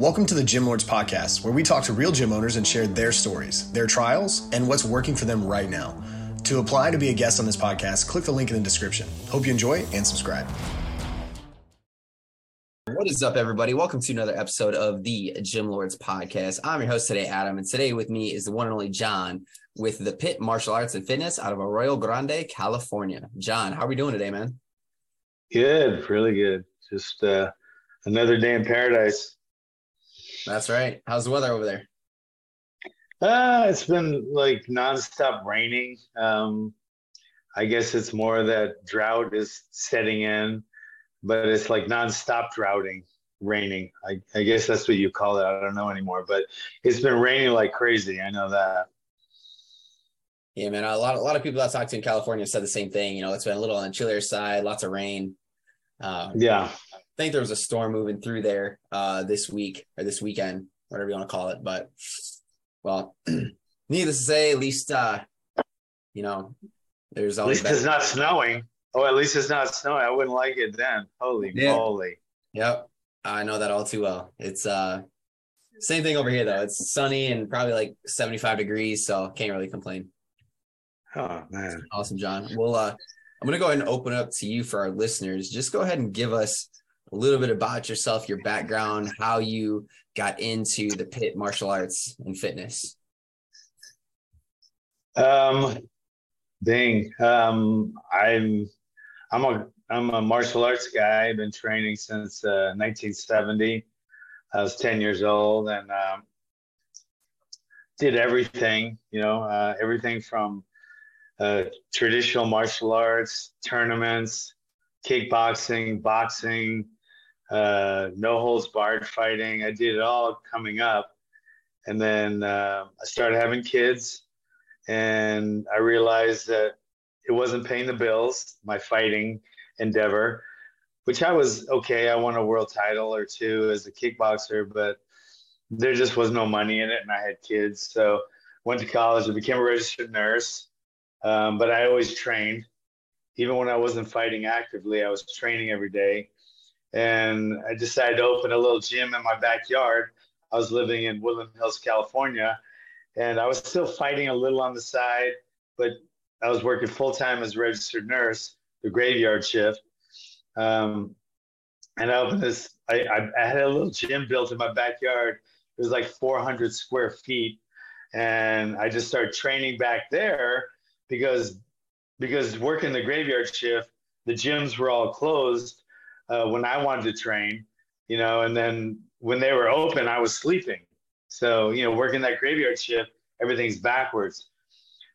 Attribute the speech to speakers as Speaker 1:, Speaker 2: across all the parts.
Speaker 1: Welcome to the Gym Lords Podcast, where we talk to real gym owners and share their stories, their trials, and what's working for them right now. To apply to be a guest on this podcast, click the link in the description. Hope you enjoy and subscribe.
Speaker 2: What is up, everybody? Welcome to another episode of the Gym Lords Podcast. I'm your host today, Adam, and today with me is the one and only John with the Pit Martial Arts and Fitness out of Arroyo Grande, California. John, how are we doing today, man?
Speaker 3: Good, really good. Just uh, another day in paradise.
Speaker 2: That's right. How's the weather over there?
Speaker 3: Uh, it's been like nonstop raining. Um, I guess it's more that drought is setting in, but it's like nonstop droughting, raining. I, I guess that's what you call it. I don't know anymore, but it's been raining like crazy. I know that.
Speaker 2: Yeah, man. A lot, a lot of people I talked to in California said the same thing. You know, it's been a little on the chillier side, lots of rain.
Speaker 3: Um, yeah,
Speaker 2: think there was a storm moving through there uh, this week or this weekend, whatever you want to call it. But well, needless to say, at least uh, you know, there's
Speaker 3: at least it's not snowing. Oh, at least it's not snowing. I wouldn't like it then. Holy yeah. moly!
Speaker 2: Yep, I know that all too well. It's uh, same thing over here though. It's sunny and probably like 75 degrees, so can't really complain.
Speaker 3: Oh man,
Speaker 2: awesome, John. Well, uh, I'm gonna go ahead and open up to you for our listeners. Just go ahead and give us a little bit about yourself, your background, how you got into the pit martial arts and fitness.
Speaker 3: Um, dang. Um, I'm, I'm a, I'm a martial arts guy. I've been training since uh, 1970. I was 10 years old and um, did everything, you know, uh, everything from uh, traditional martial arts, tournaments, kickboxing, boxing, uh, no holds barred fighting. I did it all coming up. And then uh, I started having kids, and I realized that it wasn't paying the bills, my fighting endeavor, which I was okay. I won a world title or two as a kickboxer, but there just was no money in it, and I had kids. So went to college and became a registered nurse. Um, but I always trained, even when I wasn't fighting actively. I was training every day and I decided to open a little gym in my backyard. I was living in Woodland Hills, California, and I was still fighting a little on the side, but I was working full time as a registered nurse, the graveyard shift. Um, and I opened this. I, I, I had a little gym built in my backyard. It was like 400 square feet, and I just started training back there because because working the graveyard shift, the gyms were all closed uh, when I wanted to train, you know, and then when they were open, I was sleeping. So, you know, working that graveyard shift, everything's backwards.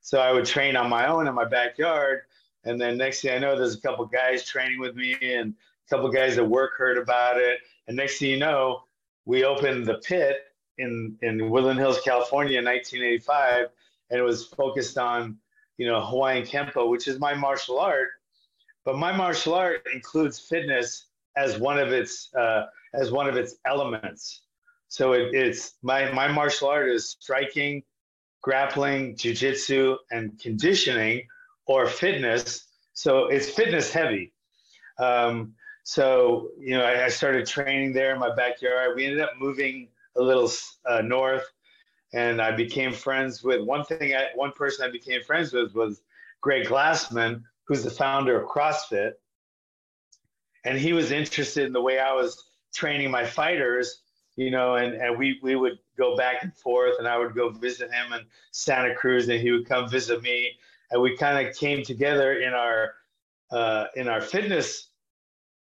Speaker 3: So I would train on my own in my backyard. And then next thing I know, there's a couple guys training with me and a couple guys at work heard about it. And next thing you know, we opened the pit in, in Woodland Hills, California in 1985. And it was focused on, you know, Hawaiian Kempo, which is my martial art but my martial art includes fitness as one of its uh, as one of its elements. So it, it's my my martial art is striking, grappling, jujitsu, and conditioning or fitness. So it's fitness heavy. Um, so you know, I, I, started training there in my backyard. We ended up moving a little uh, north, and I became friends with one thing. I, one person I became friends with was Greg Glassman, who's the founder of CrossFit. And he was interested in the way I was training my fighters, you know, and, and we, we would go back and forth and I would go visit him in Santa Cruz and he would come visit me. And we kind of came together in our, uh, in our fitness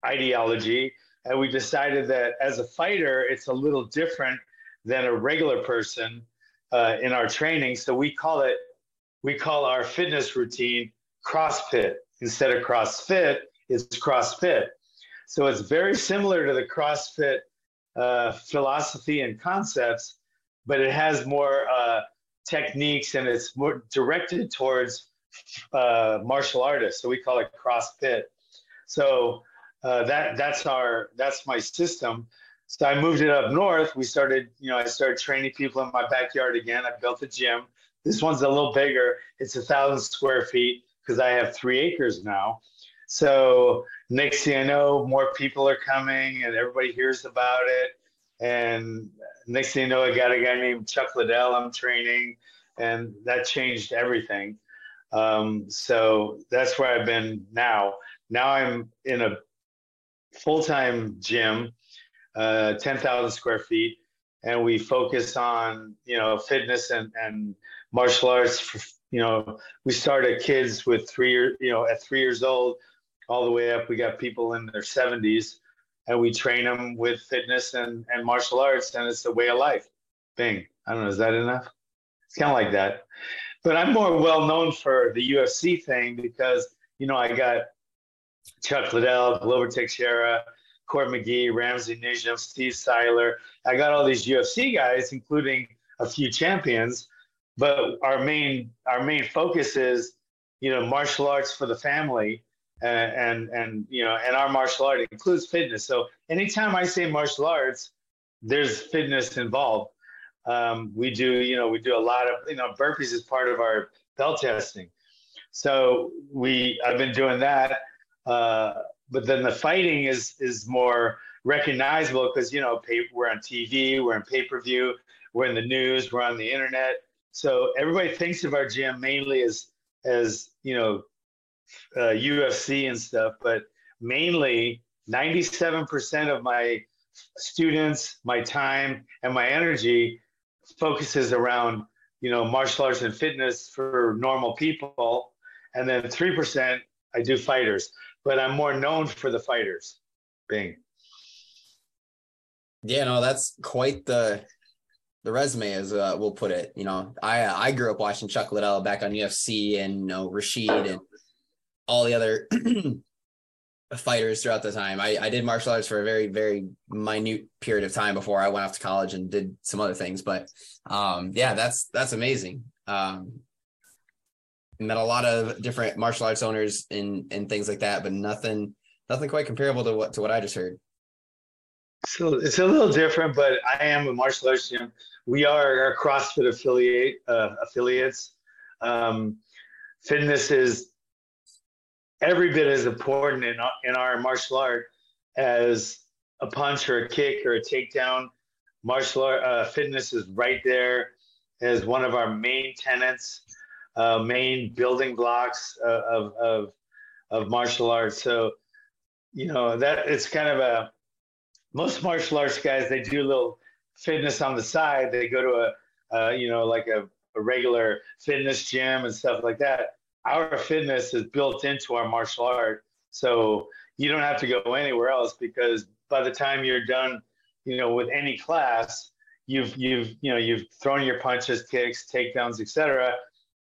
Speaker 3: ideology. And we decided that as a fighter, it's a little different than a regular person uh, in our training. So we call it, we call our fitness routine CrossFit. Instead of CrossFit, it's CrossFit. So it's very similar to the CrossFit uh, philosophy and concepts, but it has more uh, techniques and it's more directed towards uh, martial artists. So we call it CrossFit. So uh, that that's our that's my system. So I moved it up north. We started, you know, I started training people in my backyard again. I built a gym. This one's a little bigger. It's a thousand square feet because I have three acres now. So next thing I know, more people are coming and everybody hears about it. And next thing you know, I got a guy named Chuck Liddell I'm training, and that changed everything. Um, so that's where I've been now. Now I'm in a full time gym, uh, 10,000 square feet, and we focus on, you know, fitness and, and martial arts. For, you know, we started kids with three years, you know, at three years old all the way up. We got people in their 70s and we train them with fitness and, and martial arts, and it's a way of life. Bing. I don't know. Is that enough? It's kind of like that. But I'm more well known for the UFC thing because, you know, I got Chuck Liddell, Glover Teixeira, Court McGee, Ramsey Nijem, Steve Seiler. I got all these UFC guys, including a few champions. But our main our main focus is, you know, martial arts for the family. And, and and you know and our martial art includes fitness. So anytime i say martial arts there's fitness involved. Um, we do you know we do a lot of you know burpees is part of our belt testing. So we i've been doing that uh, but then the fighting is is more recognizable because you know pay, we're on tv we're in pay-per-view we're in the news we're on the internet so everybody thinks of our gym mainly as as you know uh, UFC and stuff, but mainly 97% of my students, my time, and my energy focuses around you know martial arts and fitness for normal people, and then three percent I do fighters, but I'm more known for the fighters. Bing.
Speaker 2: Yeah, no, that's quite the the resume, as uh, we'll put it. You know, I I grew up watching Chuck Liddell back on UFC and you know Rashid and all the other fighters throughout the time. I, I did martial arts for a very, very minute period of time before I went off to college and did some other things. But um, yeah, that's that's amazing. Um, met a lot of different martial arts owners and and things like that, but nothing nothing quite comparable to what to what I just heard.
Speaker 3: So it's a little different, but I am a martial arts gym. We are a CrossFit affiliate uh, affiliates. Um, fitness is every bit as important in, in our martial art as a punch or a kick or a takedown. Martial art uh, fitness is right there as one of our main tenets, uh, main building blocks uh, of, of, of martial arts. So, you know, that it's kind of a, most martial arts guys, they do a little fitness on the side. They go to a, you know, like a, a regular fitness gym and stuff like that our fitness is built into our martial art. So you don't have to go anywhere else because by the time you're done, you know, with any class, you've you've you know you've thrown your punches, kicks, takedowns, etc.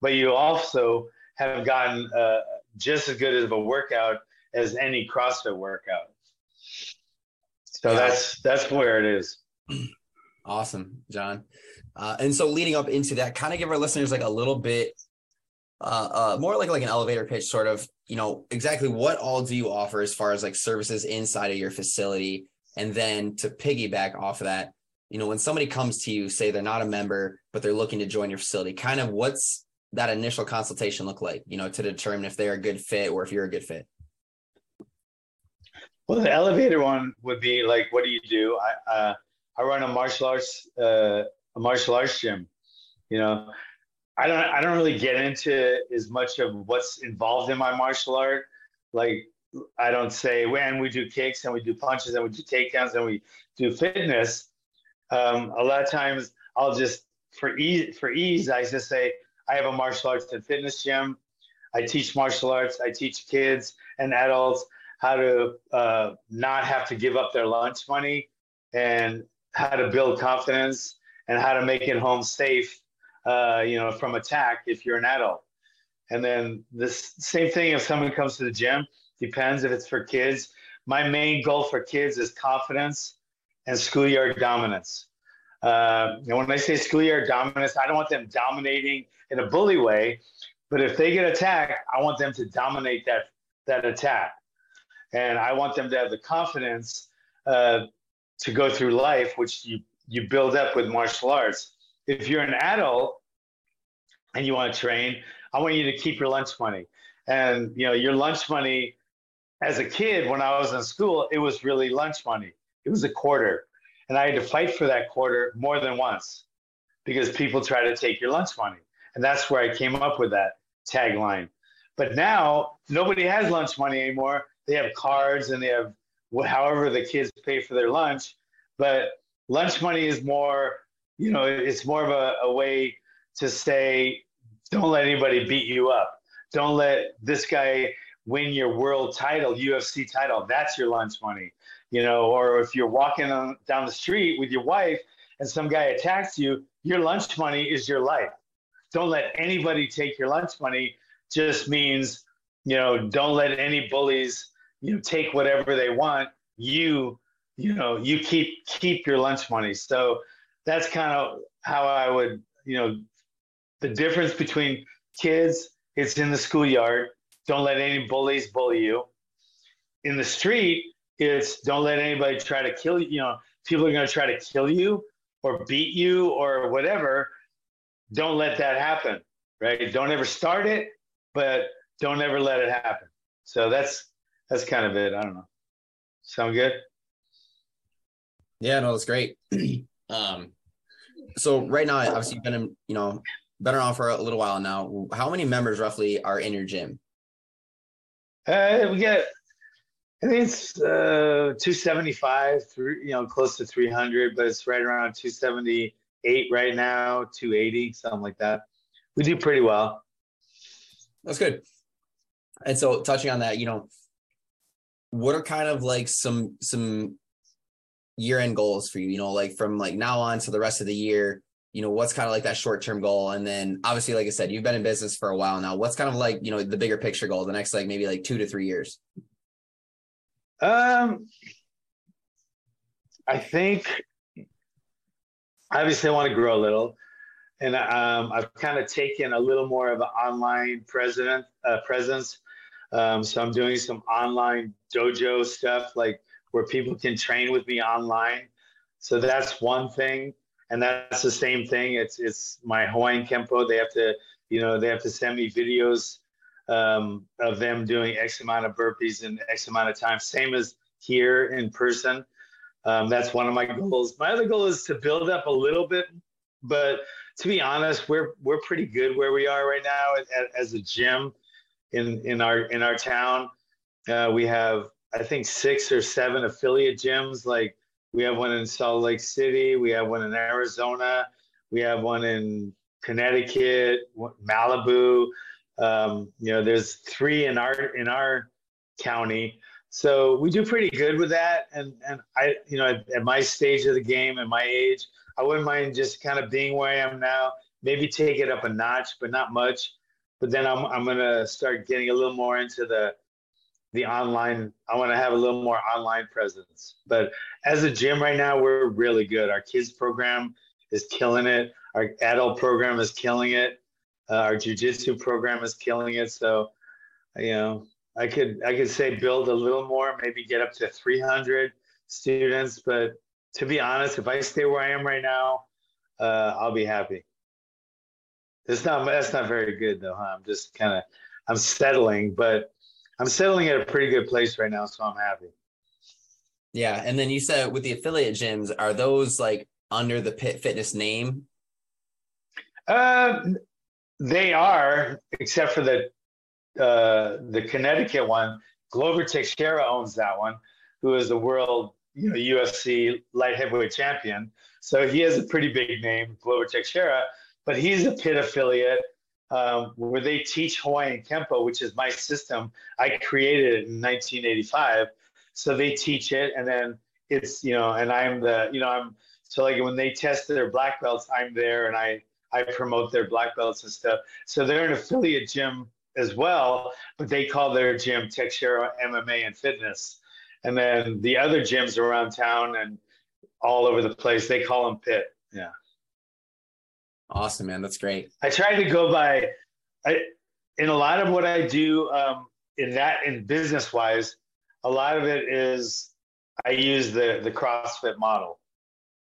Speaker 3: But you also have gotten uh, just as good of a workout as any CrossFit workout. So yeah. that's that's where it is.
Speaker 2: Awesome, John. Uh, and so leading up into that, kind of give our listeners like a little bit uh, uh, more like like an elevator pitch, sort of. You know, exactly what all do you offer as far as like services inside of your facility, and then to piggyback off of that, you know, when somebody comes to you, say they're not a member, but they're looking to join your facility, kind of what's that initial consultation look like? You know, to determine if they're a good fit or if you're a good fit.
Speaker 3: Well, the elevator one would be like, what do you do? I uh, I run a martial arts uh, a martial arts gym. You know, I don't I don't really get into as much of what's involved in my martial art. Like I don't say when we do kicks and we do punches and we do takedowns and we do fitness. Um, a lot of times I'll just for ease for ease I just say I have a martial arts and fitness gym. I teach martial arts. I teach kids and adults how to uh, not have to give up their lunch money and how to build confidence and how to make it home safe uh, you know, from attack if you're an adult. And then the same thing if someone comes to the gym, depends if it's for kids. My main goal for kids is confidence and schoolyard dominance. Uh, and when I say schoolyard dominance, I don't want them dominating in a bully way, but if they get attacked, I want them to dominate that that attack, and I want them to have the confidence uh, to go through life, which you you build up with martial arts if you're an adult and you want to train, I want you to keep your lunch money. And you know, your lunch money as a kid when I was in school, it was really lunch money. It was a quarter. And I had to fight for that quarter more than once because people try to take your lunch money. And that's where I came up with that tagline. But now nobody has lunch money anymore. They have cards and they have however the kids pay for their lunch. But lunch money is more, you know, it's more of a, a way to say, don't let anybody beat you up. Don't let this guy win your world title, UFC title. That's your lunch money, you know. Or if you're walking on, down the street with your wife and some guy attacks you, your lunch money is your life. Don't let anybody take your lunch money. Just means, you know, don't let any bullies, you know, take whatever they want. You, you know, you keep keep your lunch money. So that's kind of how I would, you know, the difference between kids. It's in the schoolyard don't let any bullies bully you. In the street, it's don't let anybody try to kill you. You know, people are going to try to kill you or beat you or whatever. Don't let that happen, right? Don't ever start it, but don't ever let it happen. So that's that's kind of it. I don't know. Sound good?
Speaker 2: Yeah, no, that's great. um, so right now, obviously, you've been in, you know, been around for a little while now. How many members roughly are in your gym?
Speaker 3: Uh, we get, I think it's uh, 275, through, you know, close to 300, but it's right around 278 right now, 280, something like that. We do pretty well.
Speaker 2: That's good. And so, touching on that, you know, what are kind of like some some year end goals for you? You know, like from like now on to the rest of the year you know what's kind of like that short term goal? And then obviously like i said you've been in business for a while now. What's kind of like you know the bigger picture goal the next like maybe like two to three years?
Speaker 3: Um i think obviously i want to grow a little. And um, i've kind of taken a little more of an online president uh, presence um, so i'm doing some online dojo stuff like where people can train with me online so that's one thing and that's the same thing. It's it's my Hawaiian Kempo. They have to, you know, they have to send me videos um, of them doing X amount of burpees in X amount of time. Same as here in person. Um, that's one of my goals. My other goal is to build up a little bit, but to be honest, we're we're pretty good where we are right now as a gym in in our in our town. Uh, we have I think six or seven affiliate gyms like we have one in Salt Lake City. We have one in Arizona. We have one in Connecticut, Malibu. Um, you know, there's three in our in our county. So we do pretty good with that. And and I, you know, at, at my stage of the game and my age, I wouldn't mind just kind of being where I am now. Maybe take it up a notch, but not much. But then I'm I'm gonna start getting a little more into the the online. I want to have a little more online presence. But as a gym right now, we're really good. Our kids program is killing it. Our adult program is killing it. Uh, our jujitsu program is killing it. So, you know, I could I could say build a little more, maybe get up to 300 students. But to be honest, if I stay where I am right now, uh, I'll be happy. It's not that's not very good though, huh? I'm just kind of I'm settling, but I'm settling at a pretty good place right now, so I'm happy.
Speaker 2: Yeah, and then you said with the affiliate gyms, are those like under the Pit Fitness name?
Speaker 3: Uh, they are, except for the uh, the Connecticut one. Glover Teixeira owns that one, who is the world you know UFC light heavyweight champion. So he has a pretty big name, Glover Teixeira, but he's a Pit affiliate um, where they teach Hawaiian Kempo, which is my system. I created it in 1985. So they teach it, and then it's you know, and I'm the you know I'm so like when they test their black belts, I'm there and I I promote their black belts and stuff. So they're an affiliate gym as well, but they call their gym Teixeira MMA and Fitness. And then the other gyms around town and all over the place, they call them Pit. Yeah.
Speaker 2: Awesome, man. That's great.
Speaker 3: I try to go by, I, in a lot of what I do um, in that, in business wise, a lot of it is I use the the CrossFit model.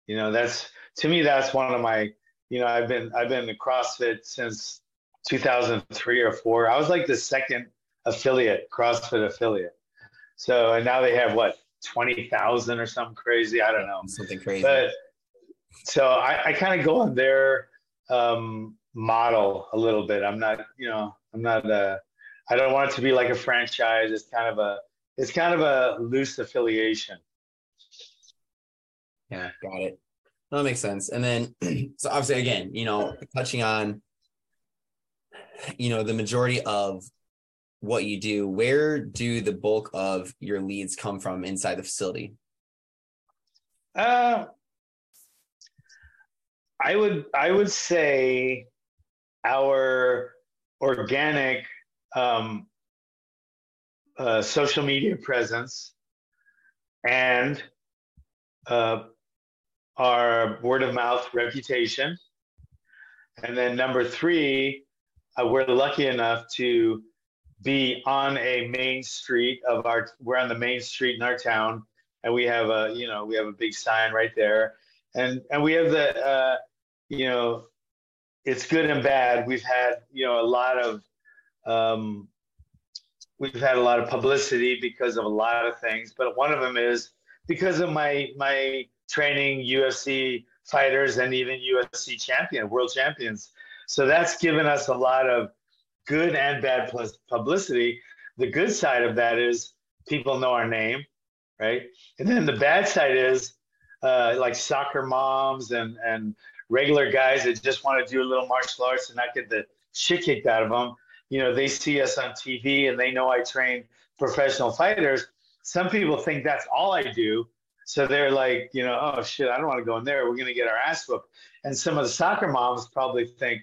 Speaker 3: You know, that's to me that's one of my. You know, I've been I've been in CrossFit since 2003 or four. I was like the second affiliate CrossFit affiliate. So and now they have what twenty thousand or something crazy. I don't know
Speaker 2: something crazy.
Speaker 3: But so I, I kind of go on their um, model a little bit. I'm not, you know, I'm not. Uh, I don't want it to be like a franchise. It's kind of a it's kind of a loose affiliation.
Speaker 2: Yeah, got it. That makes sense. And then, so obviously, again, you know, touching on, you know, the majority of what you do, where do the bulk of your leads come from inside the facility?
Speaker 3: Uh, I would I would say our organic um, uh, social media presence and uh, our word of mouth reputation. And then number three, uh, we're lucky enough to be on a main street of our, we're on the main street in our town. And we have a, you know, we have a big sign right there. And, and we have the, uh, you know, it's good and bad. We've had, you know, a lot of, um, we've had a lot of publicity because of a lot of things, but one of them is because of my my training UFC fighters and even UFC champion, world champions. So that's given us a lot of good and bad plus publicity. The good side of that is people know our name, right? And then the bad side is uh, like soccer moms and and regular guys that just want to do a little martial arts and not get the shit kicked out of them you know, they see us on TV and they know I train professional fighters. Some people think that's all I do. So they're like, you know, oh shit, I don't want to go in there. We're going to get our ass whooped. And some of the soccer moms probably think,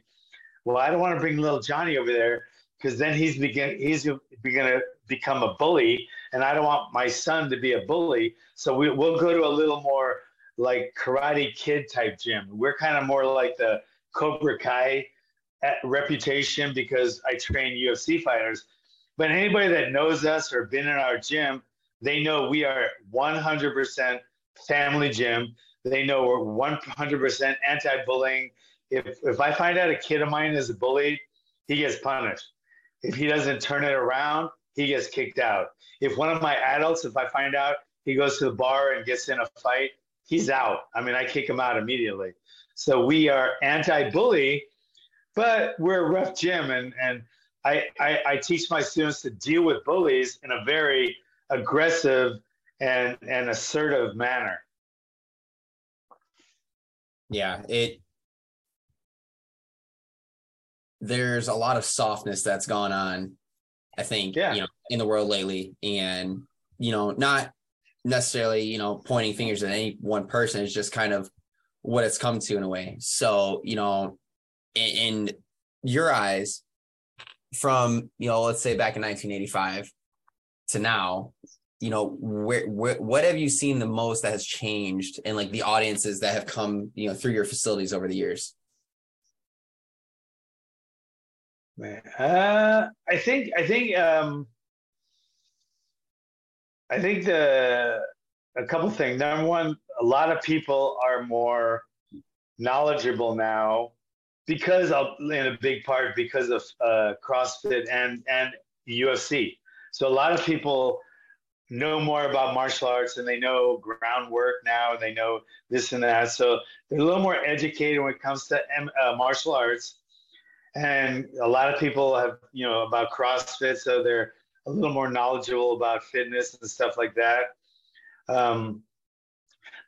Speaker 3: well, I don't want to bring little Johnny over there because then he's begin he's going to become a bully, and I don't want my son to be a bully. So we, we'll go to a little more like Karate Kid type gym. We're kind of more like the Cobra Kai eh, reputation because I train UFC fighters. But anybody that knows us or been in our gym, they know we are 100% family gym. They know we're 100% anti-bullying. If if I find out a kid of mine is a bully, he gets punished. If he doesn't turn it around, he gets kicked out. If one of my adults, if I find out he goes to the bar and gets in a fight, he's out. I mean, I kick him out immediately. So we are anti-bully but we're a rough gym, and and I, I, I teach my students to deal with bullies in a very aggressive and and assertive manner.
Speaker 2: Yeah, it there's a lot of softness that's gone on, I think, yeah. you know, in the world lately. And, you know, not necessarily, you know, pointing fingers at any one person, it's just kind of what it's come to in a way. So, you know, in, your eyes from you know let's say back in 1985 to now you know where, where what have you seen the most that has changed and like the audiences that have come you know through your facilities over the years
Speaker 3: Man, uh, I think I think um, I think the a couple things. Number one, a lot of people are more knowledgeable now because of, in a big part because of uh, CrossFit and and UFC. So a lot of people know more about martial arts and they know groundwork now and they know this and that. So they're a little more educated when it comes to uh, martial arts. And a lot of people have, you know, about CrossFit, so they're a little more knowledgeable about fitness and stuff like that. Um,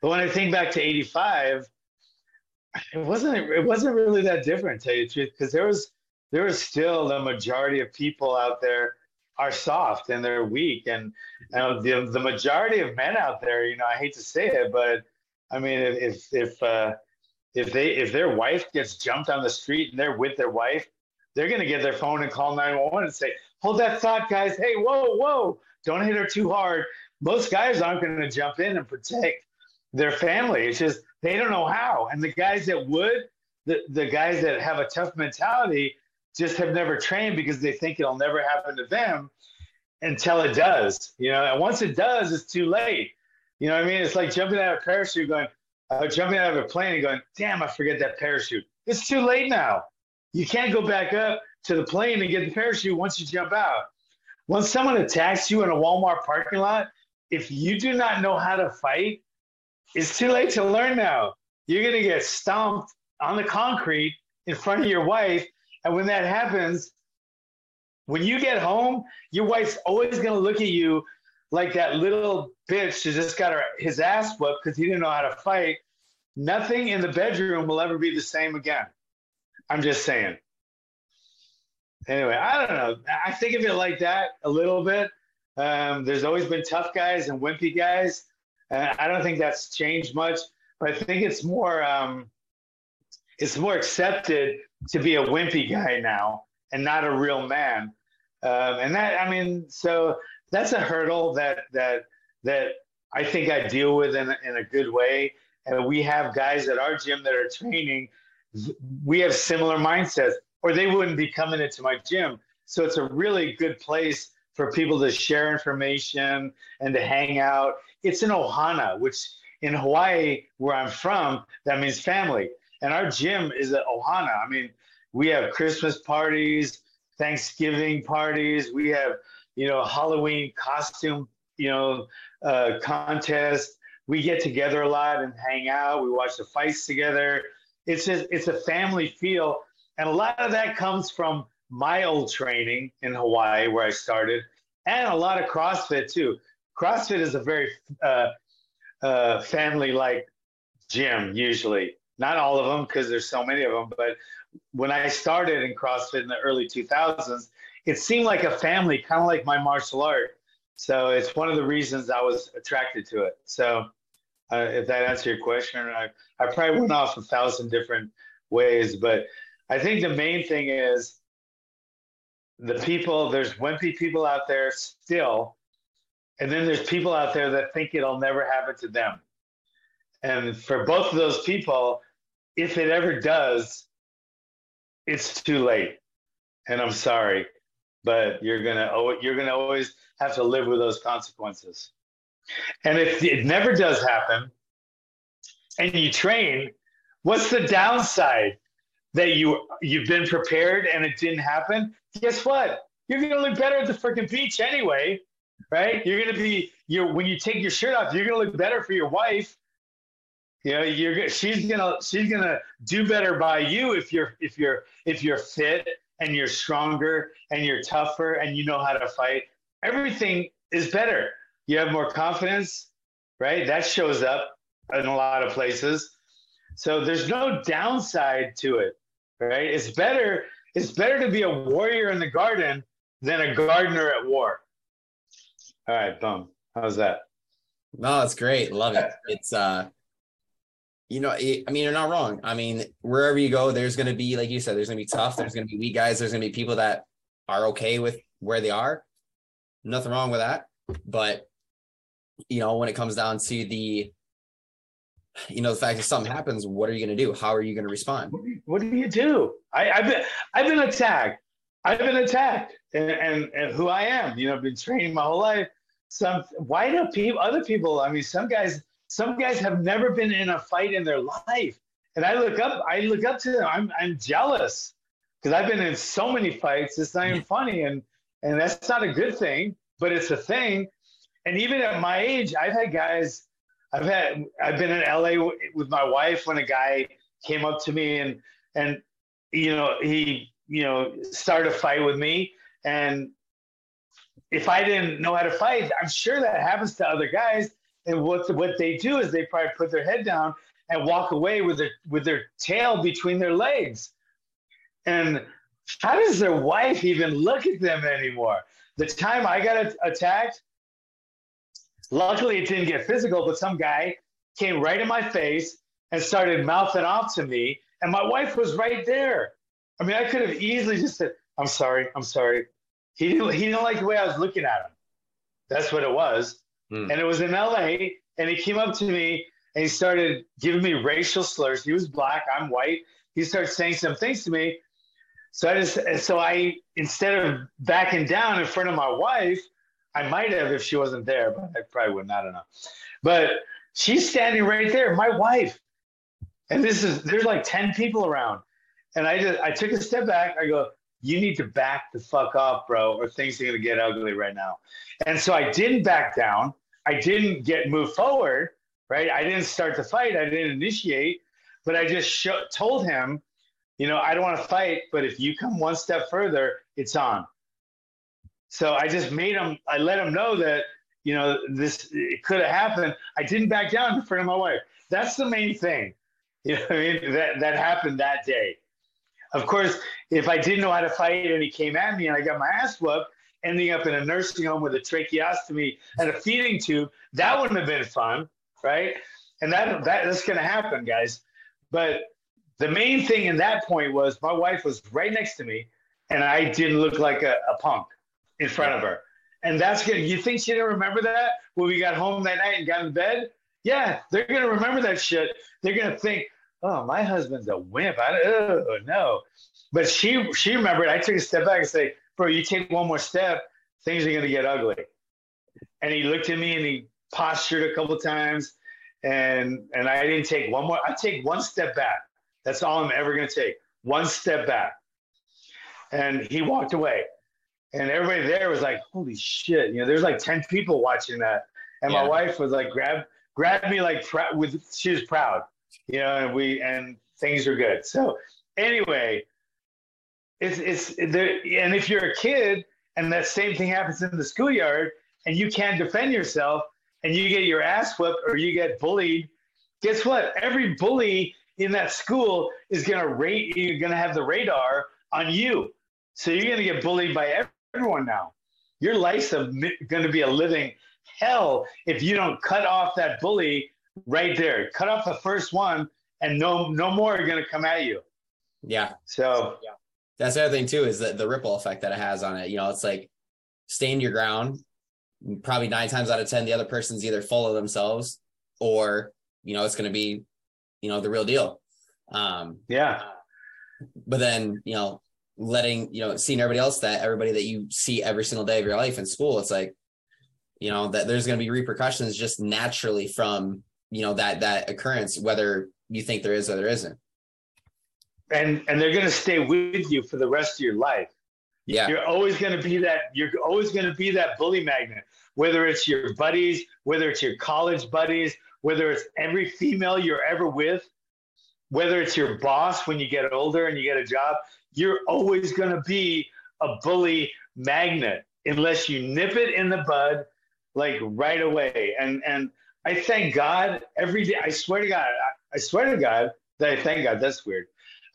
Speaker 3: but when I think back to 85, it wasn't it wasn't really that different, tell you the truth, because there was there was still the majority of people out there are soft and they're weak, and, and the the majority of men out there, you know, I hate to say it, but I mean, if if uh, if they if their wife gets jumped on the street and they're with their wife, they're gonna get their phone and call nine one one and say, "Hold that thought, guys! Hey, whoa, whoa! Don't hit her too hard." Most guys aren't gonna jump in and protect their family. It's just they don't know how. And the guys that would, the, the guys that have a tough mentality, just have never trained because they think it'll never happen to them until it does. You know, and once it does, it's too late. You know what I mean? It's like jumping out of a parachute, going, uh, jumping out of a plane and going, damn, I forget that parachute. It's too late now. You can't go back up to the plane and get the parachute once you jump out. Once someone attacks you in a Walmart parking lot, if you do not know how to fight, it's too late to learn now. You're going to get stomped on the concrete in front of your wife. And when that happens, when you get home, your wife's always going to look at you like that little bitch who just got her, his ass whooped because he didn't know how to fight. Nothing in the bedroom will ever be the same again. I'm just saying. Anyway, I don't know. I think of it like that a little bit. Um, there's always been tough guys and wimpy guys. Uh, I don't think that's changed much, but I think it's more um, it's more accepted to be a wimpy guy now and not a real man. Um, and that I mean, so that's a hurdle that that that I think I deal with in in a good way. And we have guys at our gym that are training. We have similar mindsets, or they wouldn't be coming into my gym. So it's a really good place for people to share information and to hang out. It's an ohana, which in Hawaii, where I'm from, that means family. And our gym is an ohana. I mean, we have Christmas parties, Thanksgiving parties. We have, you know, Halloween costume, you know, uh, contest. We get together a lot and hang out. We watch the fights together. It's just, it's a family feel, and a lot of that comes from my old training in Hawaii, where I started, and a lot of CrossFit too. CrossFit is a very uh, uh, family like gym, usually. Not all of them, because there's so many of them. But when I started in CrossFit in the early 2000s, it seemed like a family, kind of like my martial art. So it's one of the reasons I was attracted to it. So uh, if that answers your question, I, I probably went off a thousand different ways, but I think the main thing is the people, there's wimpy people out there still, and then there's people out there that think it'll never happen to them. And for both of those people, if it ever does, it's too late. And I'm sorry, but you're gonna you're gonna always have to live with those consequences. And if it never does happen, and you train, what's the downside? That you you've been prepared and it didn't happen, guess what? You're gonna look better at the freaking beach anyway, right? You're gonna be you when you take your shirt off, you're gonna look better for your wife. You know, you're she's gonna she's gonna do better by you if you're if you're if you're fit and you're stronger and you're tougher and you know how to fight. Everything is better. You have more confidence, right? That shows up in a lot of places. So there's no downside to it right? It's better it's better to be a warrior in the garden than a gardener at war. All right, boom. How's that?
Speaker 2: No, it's great. Love it. It's uh you know, it, I mean, you're not wrong. I mean, wherever you go, there's going to be, like you said, there's going to be tough. There's going to be weak guys. There's going to be people that are okay with where they are. Nothing wrong with that. But, you know, when it comes down to the you know, the fact that something happens, what are you going to do? How are you going to respond?
Speaker 3: What do you do? I, have been, I've been attacked. I've been attacked, and, and and who I am. You know, I've been training my whole life. Some why do people, other people? I mean, some guys, some guys have never been in a fight in their life, and I look up, I look up to them. I'm I'm jealous because I've been in so many fights. It's not even funny, and and that's not a good thing, but it's a thing. And even at my age, I've had guys I've had I've been in LA with my wife when a guy came up to me and and you know he you know started a fight with me and if I didn't know how to fight, I'm sure that happens to other guys. And what what they do is they probably put their head down and walk away with their with their tail between their legs. And how does their wife even look at them anymore? The time I got attacked, Luckily, it didn't get physical, but some guy came right in my face and started mouthing off to me. And my wife was right there. I mean, I could have easily just said, I'm sorry, I'm sorry. He didn't, he didn't like the way I was looking at him. That's what it was. Hmm. And it was in LA. And he came up to me and he started giving me racial slurs. He was black, I'm white. He started saying some things to me. So I just, so I, instead of backing down in front of my wife, I might have if she wasn't there, but I probably wouldn't. I don't know. But she's standing right there, my wife. And this is there's like 10 people around. And I just I took a step back. I go, you need to back the fuck up, bro, or things are gonna get ugly right now. And so I didn't back down. I didn't get moved forward, right? I didn't start the fight. I didn't initiate, but I just sh- told him, you know, I don't want to fight, but if you come one step further, it's on. So I just made him, I let him know that, you know, this, could have happened. I didn't back down in front of my wife. That's the main thing. You know I mean? That, that happened that day. Of course, if I didn't know how to fight and he came at me and I got my ass whooped, ending up in a nursing home with a tracheostomy and a feeding tube, that wouldn't have been fun, right? And that, that that's going to happen, guys. But the main thing in that point was my wife was right next to me, and I didn't look like a, a punk in front of her. And that's good. You think she didn't remember that when we got home that night and got in bed? Yeah, they're gonna remember that shit. They're gonna think, "Oh, my husband's a wimp." I oh no, but she she remembered. I took a step back and say, "Bro, you take one more step, things are gonna get ugly." And he looked at me and he postured a couple times, and and I didn't take one more. I take one step back. That's all I'm ever gonna take. One step back. And he walked away and everybody there was like, "Holy shit!" You know, there's like ten people watching that, and yeah. my wife was like, "Grab, grab me!" Like, pr- with she was proud, you know, and we and things are good. So anyway, it's it's there, and if you're a kid and that same thing happens in the schoolyard and you can't defend yourself and you get your ass whipped or you get bullied, guess what? Every bully in that school is gonna rate. You're gonna have the radar on you. So you're going to get bullied by everyone now. Your life's going to be a living hell if you don't cut off that bully right there. Cut off the first one, and no no more are going to come at you.
Speaker 2: Yeah.
Speaker 3: So
Speaker 2: yeah. that's the other thing too is that the ripple effect that it has on it. You know, it's like stand your ground. Probably nine times out of ten, the other person's either full of themselves or you know it's going to be you know the real deal. Um,
Speaker 3: yeah.
Speaker 2: But then you know letting you know seeing everybody else that everybody that you see every single day of your life in school it's like you know that there's going to be repercussions just naturally from you know that that occurrence whether you think there is or there isn't.
Speaker 3: And and they're going to stay with you for the rest of your life.
Speaker 2: Yeah.
Speaker 3: You're always going to be that you're always going to be that bully magnet whether it's your buddies whether it's your college buddies whether it's every female you're ever with whether it's your boss when you get older and you get a job you're always going to be a bully magnet unless you nip it in the bud like right away. And and I thank God every day. I swear to God, I, I swear to God that I thank God. That's weird.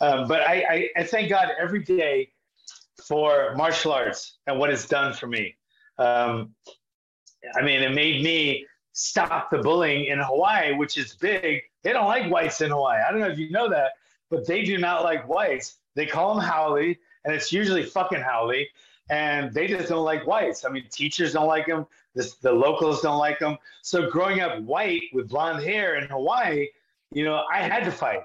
Speaker 3: Um, but I, I, I, thank God every day for martial arts and what it's done for me. Um, I mean, it made me stop the bullying in Hawaii, which is big. They don't like whites in Hawaii. I don't know if you know that, but they do not like whites. They call him haole, and it's usually fucking haole. And they just don't like whites. I mean, teachers don't like him. This, the locals don't like him. So growing up white with blonde hair in Hawaii, you know, I had to fight.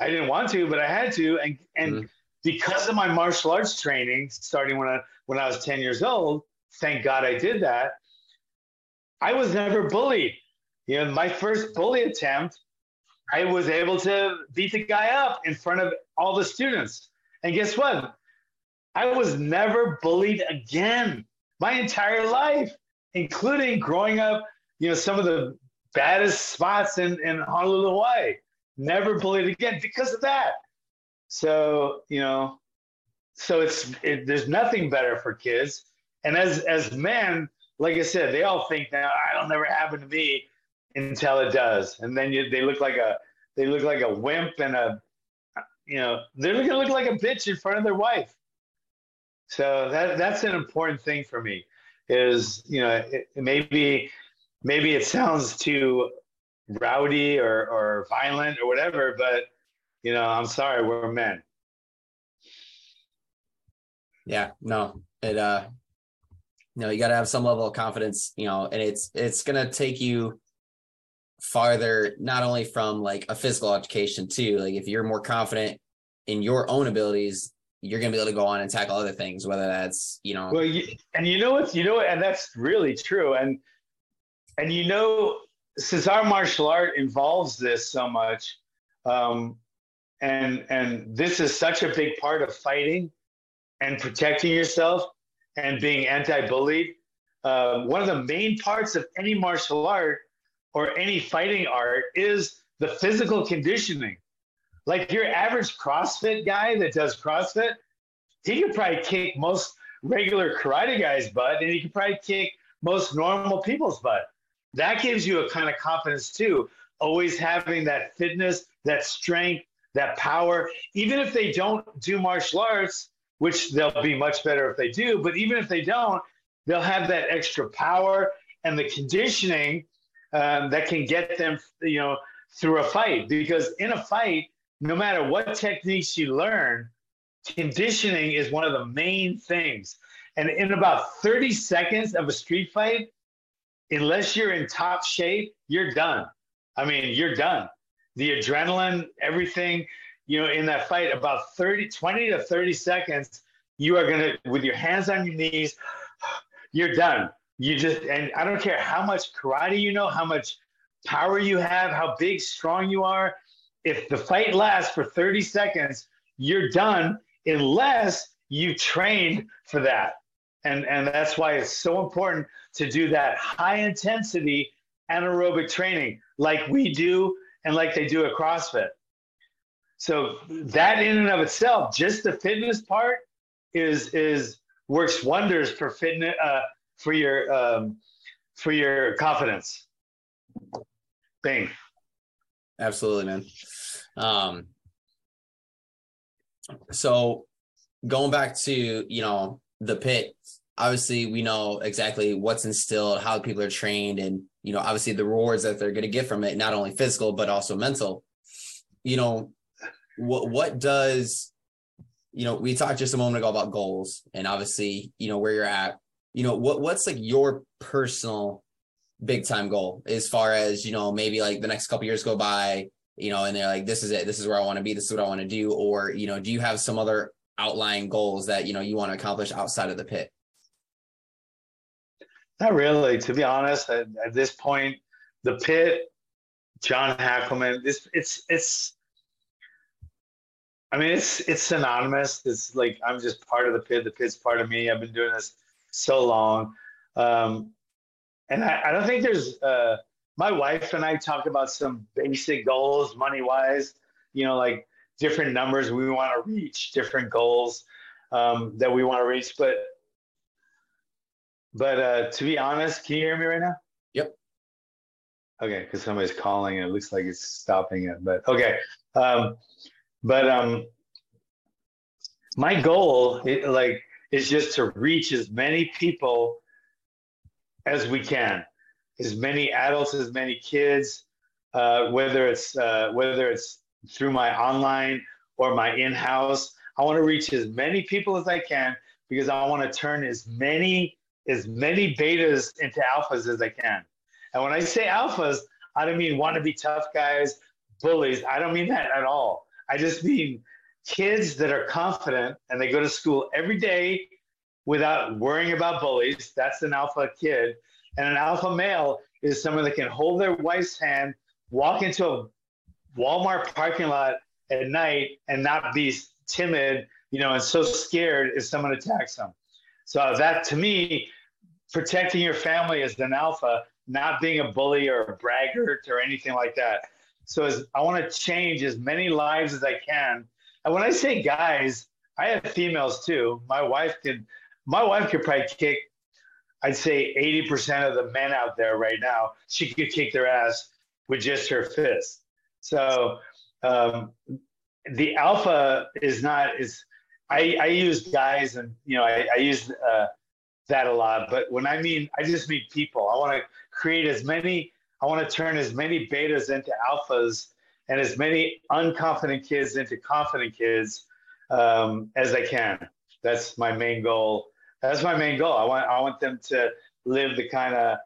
Speaker 3: I didn't want to, but I had to. And and mm-hmm. because of my martial arts training, starting when I when I was 10 years old, thank God I did that. I was never bullied. You know, my first bully attempt I was able to beat the guy up in front of all the students. And guess what? I was never bullied again my entire life, including growing up, you know, some of the baddest spots in, in Honolulu, Hawaii. Never bullied again because of that. So, you know, so it's it, there's nothing better for kids. And as as men, like I said, they all think now it'll never happen to me until it does, and then you, they look like a they look like a wimp and a you know they're gonna look like a bitch in front of their wife. So that that's an important thing for me. Is you know it, maybe maybe it sounds too rowdy or or violent or whatever, but you know I'm sorry, we're men.
Speaker 2: Yeah, no, it uh you know you got to have some level of confidence you know and it's it's going to take you farther not only from like a physical education too like if you're more confident in your own abilities you're going to be able to go on and tackle other things whether that's you know
Speaker 3: well you, and you know what you know and that's really true and and you know since our martial art involves this so much um and and this is such a big part of fighting and protecting yourself and being anti-bullied. Uh, one of the main parts of any martial art or any fighting art is the physical conditioning. Like your average CrossFit guy that does CrossFit, he could probably kick most regular karate guys' butt, and he could probably kick most normal people's butt. That gives you a kind of confidence too. Always having that fitness, that strength, that power. Even if they don't do martial arts, which they'll be much better if they do, but even if they don't, they'll have that extra power and the conditioning um, that can get them, you know, through a fight. Because in a fight, no matter what techniques you learn, conditioning is one of the main things. And in about 30 seconds of a street fight, unless you're in top shape, you're done. I mean, you're done. The adrenaline, everything, you know, in that fight, about 30, 20 to 30 seconds, you are going to, with your hands on your knees, you're done. You just, and I don't care how much karate you know, how much power you have, how big, strong you are. If the fight lasts for 30 seconds, you're done unless you trained for that. And, and that's why it's so important to do that high intensity anaerobic training like we do and like they do at CrossFit. So that in and of itself, just the fitness part is is works wonders for fitness uh, for your um, for your confidence. Bing.
Speaker 2: Absolutely, man. Um, so going back to you know the pit obviously we know exactly what's instilled how people are trained and you know obviously the rewards that they're going to get from it not only physical but also mental you know what what does you know we talked just a moment ago about goals and obviously you know where you're at you know what what's like your personal big time goal as far as you know maybe like the next couple years go by you know and they're like this is it. This is where i want to be. This is what i want to do. Or you know do you have some other outlying goals that you know you want to accomplish outside of the pit?
Speaker 3: Not really to be honest. At, at this point the pit john hackleman this it's it's i mean it's it's synonymous. It's like i'm just part of the pit. The pit's part of me. I've been doing this so long um and I, I don't think there's uh, my wife and I talk about some basic goals money wise, you know, like different numbers we want to reach, different goals um, that we want to reach. But but uh, to be honest, can you hear me right now?
Speaker 2: Yep.
Speaker 3: Okay, because somebody's calling and it looks like it's stopping it. But okay. Um, but um, my goal, it, like, is just to reach as many people as we can, as many adults, as many kids, uh, whether it's uh, whether it's through my online or my in-house. I want to reach as many people as I can because I want to turn as many as many betas into alphas as I can. And when I say alphas, I don't mean want to be tough guys, bullies. I don't mean that at all. I just mean kids that are confident and they go to school every day without worrying about bullies. That's an alpha kid. And an alpha male is someone that can hold their wife's hand, walk into a Walmart parking lot at night and not be timid, you know, and so scared if someone attacks them. So that to me, protecting your family is an alpha, not being a bully or a braggart or anything like that. So as, I want to change as many lives as I can. And when I say guys, I have females too. My wife can, my wife could probably kick, I'd say 80% of the men out there right now, she could kick their ass with just her fist. So um, the alpha is not, is, I, I use guys and, you know, I, I use uh, that a lot. But when I mean, I just mean people. I want to create as many, I want to turn as many betas into alphas and as many unconfident kids into confident kids um, as I can. That's my main goal that's my main goal. I want I want them to live the kind of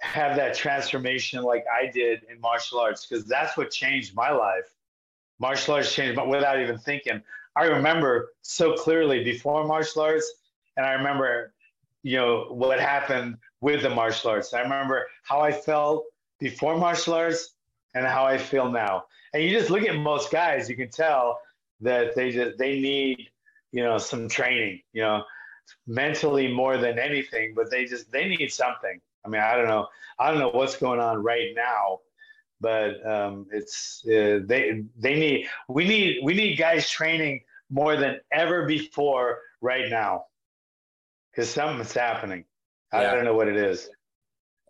Speaker 3: have that transformation like I did in martial arts because that's what changed my life. Martial arts changed, but without even thinking. I remember so clearly before martial arts, and I remember, you know, what happened with the martial arts. I remember how I felt before martial arts and how I feel now. And you just look at most guys, you can tell that they just they need, you know, some training. You know, mentally more than anything, but they just they need something. I mean, I don't know. I don't know what's going on right now, but um, it's uh, they they need we need we need guys training more than ever before right now because something's happening. I don't know what it is.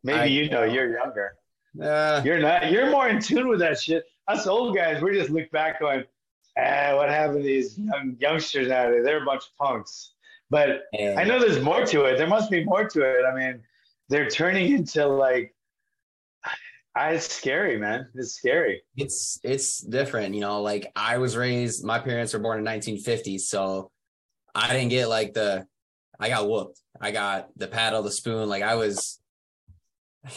Speaker 3: Maybe I, you know, you're younger. Uh, you're not. You're more in tune with that shit. Us old guys, we just look back going, "Ah, what happened to these young youngsters out there? They're a bunch of punks." But I know there's more to it. There must be more to it. I mean, they're turning into like I, it's scary, man. It's scary.
Speaker 2: It's it's different, you know. Like I was raised, my parents were born in 1950, so I didn't get like the, I got whooped. I got the paddle, the spoon. Like I was,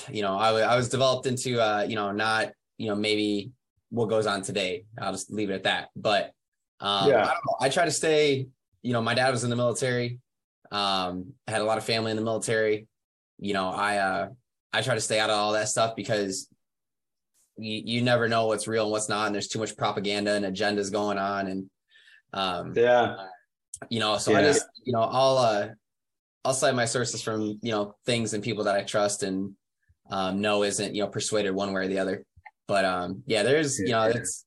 Speaker 2: you know, I, I was developed into, uh, you know, not, you know, maybe what goes on today. I'll just leave it at that. But um, yeah. I, I try to stay. You know, my dad was in the military. Um, had a lot of family in the military you know, I uh I try to stay out of all that stuff because you, you never know what's real and what's not, and there's too much propaganda and agendas going on, and um,
Speaker 3: yeah,
Speaker 2: you know, so yeah. I just you know I'll uh I'll cite my sources from you know things and people that I trust and um, know isn't you know persuaded one way or the other, but um yeah, there's you know it's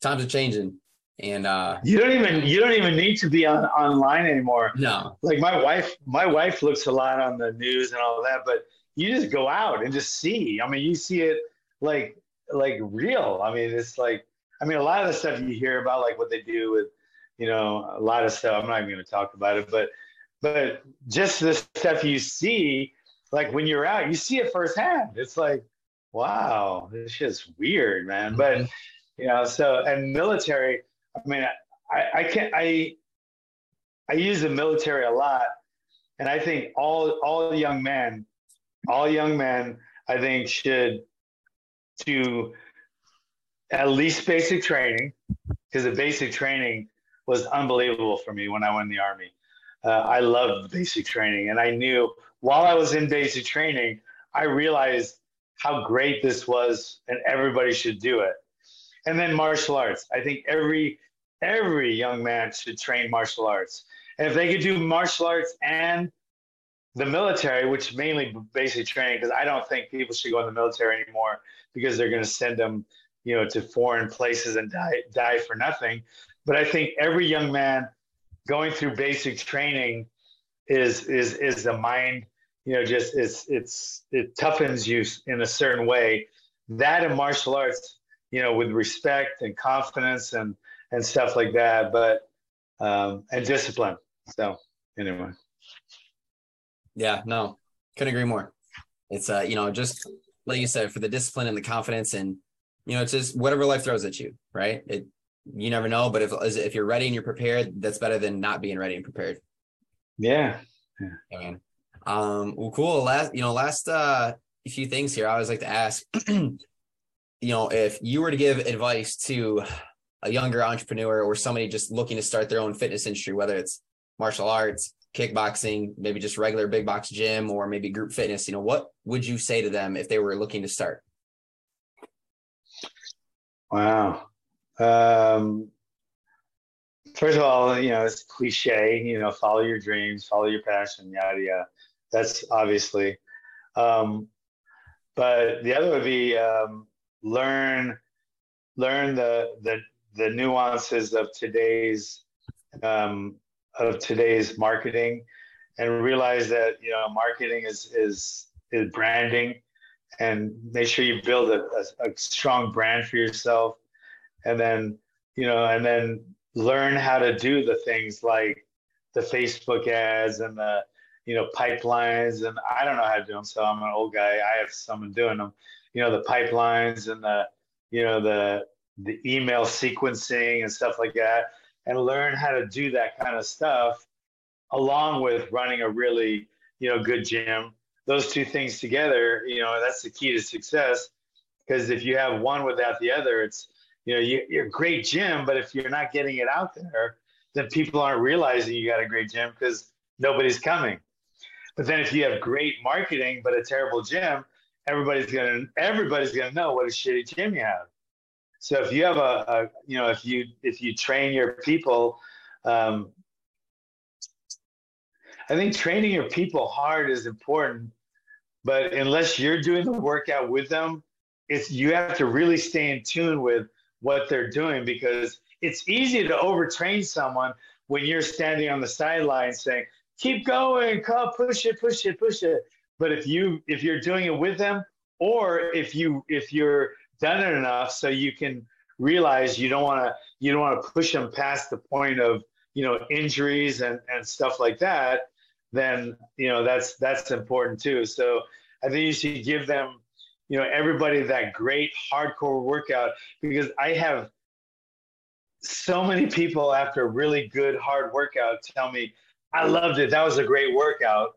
Speaker 2: times are changing. And uh
Speaker 3: you don't even you don't even need to be on online anymore.
Speaker 2: No.
Speaker 3: Like my wife my wife looks a lot on the news and all that but you just go out and just see. I mean you see it like like real. I mean it's like i mean a lot of the stuff you hear about like what they do with you know a lot of stuff. I'm not even going to talk about it but but just the stuff you see like when you're out you see it firsthand it's like wow this shit's weird man mm-hmm. but you know so and military I mean, I, I can't. I I use the military a lot, and I think all all young men, all young men, I think should do at least basic training, because the basic training was unbelievable for me when I went in the army. Uh, I loved basic training, and I knew while I was in basic training, I realized how great this was, and everybody should do it. And then martial arts. I think every every young man should train martial arts. And if they could do martial arts and the military, which mainly basic training, because I don't think people should go in the military anymore because they're going to send them, you know, to foreign places and die die for nothing. But I think every young man going through basic training is is is the mind, you know, just it's it's it toughens you in a certain way. That and martial arts, you know, with respect and confidence and and stuff like that. But um, and discipline. So anyway.
Speaker 2: Yeah, no, couldn't agree more. It's uh, you know, just like you said, for the discipline and the confidence, and you know, it's just whatever life throws at you, right? It you never know, but if if you're ready and you're prepared, that's better than not being ready and prepared.
Speaker 3: Yeah.
Speaker 2: Yeah. Man. Um. Well, cool. Last, you know, last uh few things here. I always like to ask. you know, if you were to give advice to a younger entrepreneur or somebody just looking to start their own fitness industry, whether it's martial arts, kickboxing, maybe just regular big box gym, or maybe group fitness, you know, what would you say to them if they were looking to start?
Speaker 3: Wow. Um, first of all, you know, it's cliche, you know, follow your dreams, follow your passion, yada, yada. That's obviously. Um, but the other would be um, learn learn the the the nuances of today's um, of today's marketing and realize that you know marketing is is is branding and make sure you build a, a, a strong brand for yourself and then you know and then learn how to do the things like the facebook ads and the you know pipelines and i don't know how to do them so i'm an old guy i have someone doing them you know the pipelines and the you know the the email sequencing and stuff like that, and learn how to do that kind of stuff along with running a really you know good gym. Those two things together, you know, that's the key to success. Because if you have one without the other, it's you know you, you're a great gym, but if you're not getting it out there, then people aren't realizing you got a great gym because nobody's coming. But then if you have great marketing but a terrible gym, everybody's gonna everybody's gonna know what a shitty gym you have. So if you have a, a you know, if you if you train your people, um, I think training your people hard is important, but unless you're doing the workout with them, it's you have to really stay in tune with what they're doing because it's easy to overtrain someone when you're standing on the sideline saying, "Keep going, come push it, push it, push it." But if you if you're doing it with them, or if you if you're done it enough so you can realize you don't want to you don't want to push them past the point of you know injuries and and stuff like that then you know that's that's important too so i think you should give them you know everybody that great hardcore workout because i have so many people after really good hard workout tell me i loved it. That was a great workout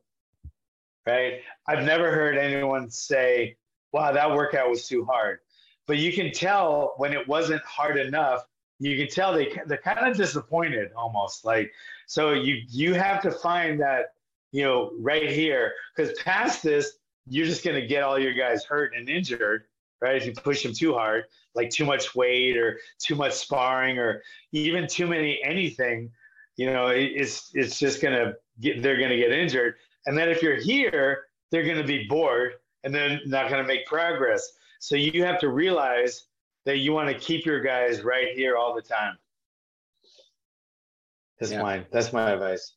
Speaker 3: right? I've never heard anyone say wow that workout was too hard. But you can tell when it wasn't hard enough you can tell they they're kind of disappointed almost like so you you have to find that you know right here because past this you're just going to get all your guys hurt and injured right? If you push them too hard like too much weight or too much sparring or even too many anything you know it's it's just going to get they're going to get injured and then if you're here they're going to be bored and then not going to make progress so you have to realize that you want to keep your guys right here all the time. That's yeah. mine. That's my advice.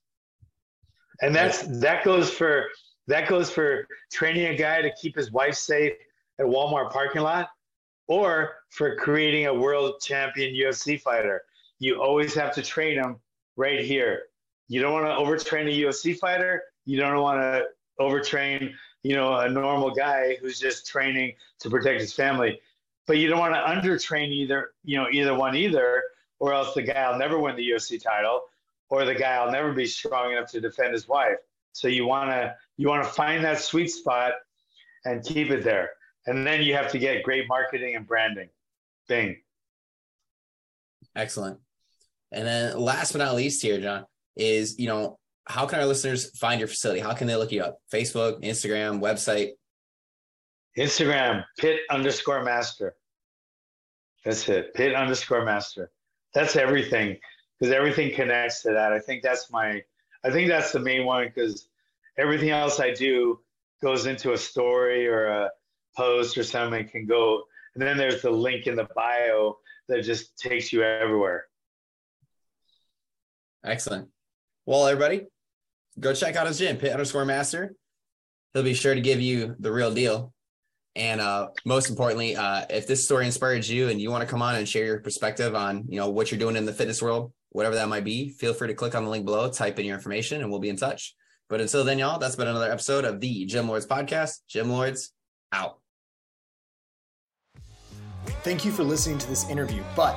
Speaker 3: And that's that goes for that goes for training a guy to keep his wife safe at Walmart parking lot or for creating a world champion UFC fighter. You always have to train them right here. You don't want to overtrain a UFC fighter. You don't want to overtrain you know, a normal guy who's just training to protect his family. But you don't want to undertrain either, you know, either one either, or else the guy will never win the UFC title, or the guy will never be strong enough to defend his wife. So you want to you want to find that sweet spot and keep it there. And then you have to get great marketing and branding. Bing.
Speaker 2: Excellent. And then last but not least here, John, is you know, how can our listeners find your facility? How can they look you up? Facebook, Instagram, website?
Speaker 3: Instagram, pit underscore master. That's it. Pit underscore master. That's everything because everything connects to that. I think that's my, I think that's the main one because everything else I do goes into a story or a post or something can go. And then there's the link in the bio that just takes you everywhere.
Speaker 2: Excellent. Well, everybody, go check out his gym, pit underscore master. He'll be sure to give you the real deal. And uh, most importantly, uh, if this story inspired you and you want to come on and share your perspective on, you know, what you're doing in the fitness world, whatever that might be, feel free to click on the link below, type in your information, and we'll be in touch. But until then, y'all, that's been another episode of the Gym Lords Podcast. Gym Lords out.
Speaker 1: Thank you for listening to this interview, but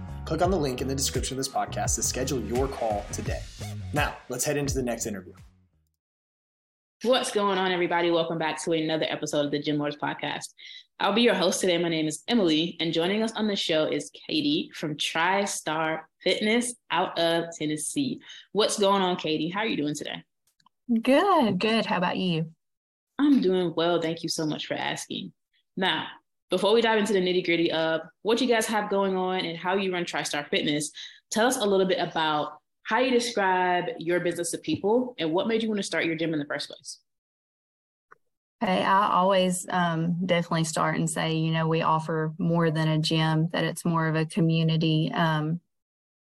Speaker 1: Click on the link in the description of this podcast to schedule your call today. Now, let's head into the next interview.
Speaker 4: What's going on, everybody? Welcome back to another episode of the Gym Lords podcast. I'll be your host today. My name is Emily, and joining us on the show is Katy from TriStar Fitness out of Tennessee. What's going on, Katy? How are you doing today?
Speaker 5: Good, good. How about you?
Speaker 4: I'm doing well. Thank you so much for asking. Now, before we dive into the nitty gritty of what you guys have going on and how you run TriStar Fitness, tell us a little bit about how you describe your business to people and what made you want to start your gym in the first place.
Speaker 5: Hey, I always um, definitely start and say, you know, we offer more than a gym, that it's more of a community. Um,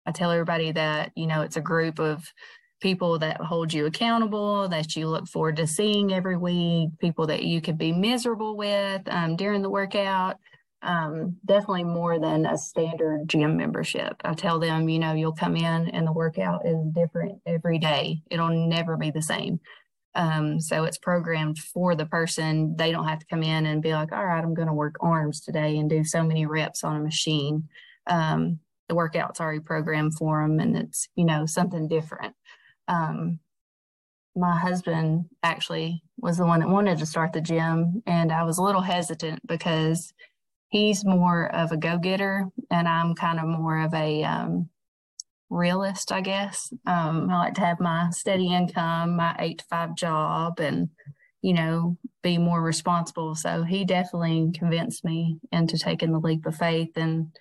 Speaker 5: I tell everybody that, you know, it's a group of people that hold you accountable, that you look forward to seeing every week, people that you could be miserable with um, during the workout um, definitely more than a standard gym membership. I tell them, you know, you'll come in and the workout is different every day. It'll never be the same. Um, so it's programmed for the person. They don't have to come in and be like, all right, I'm going to work arms today and do so many reps on a machine. Um, the workout's already programmed for them and it's, you know, something different. Um, my husband actually was the one that wanted to start the gym, and I was a little hesitant because he's more of a go getter, and I'm kind of more of a um, realist, I guess. Um, I like to have my steady income, my eight to five job, and you know, be more responsible. So he definitely convinced me into taking the leap of faith. And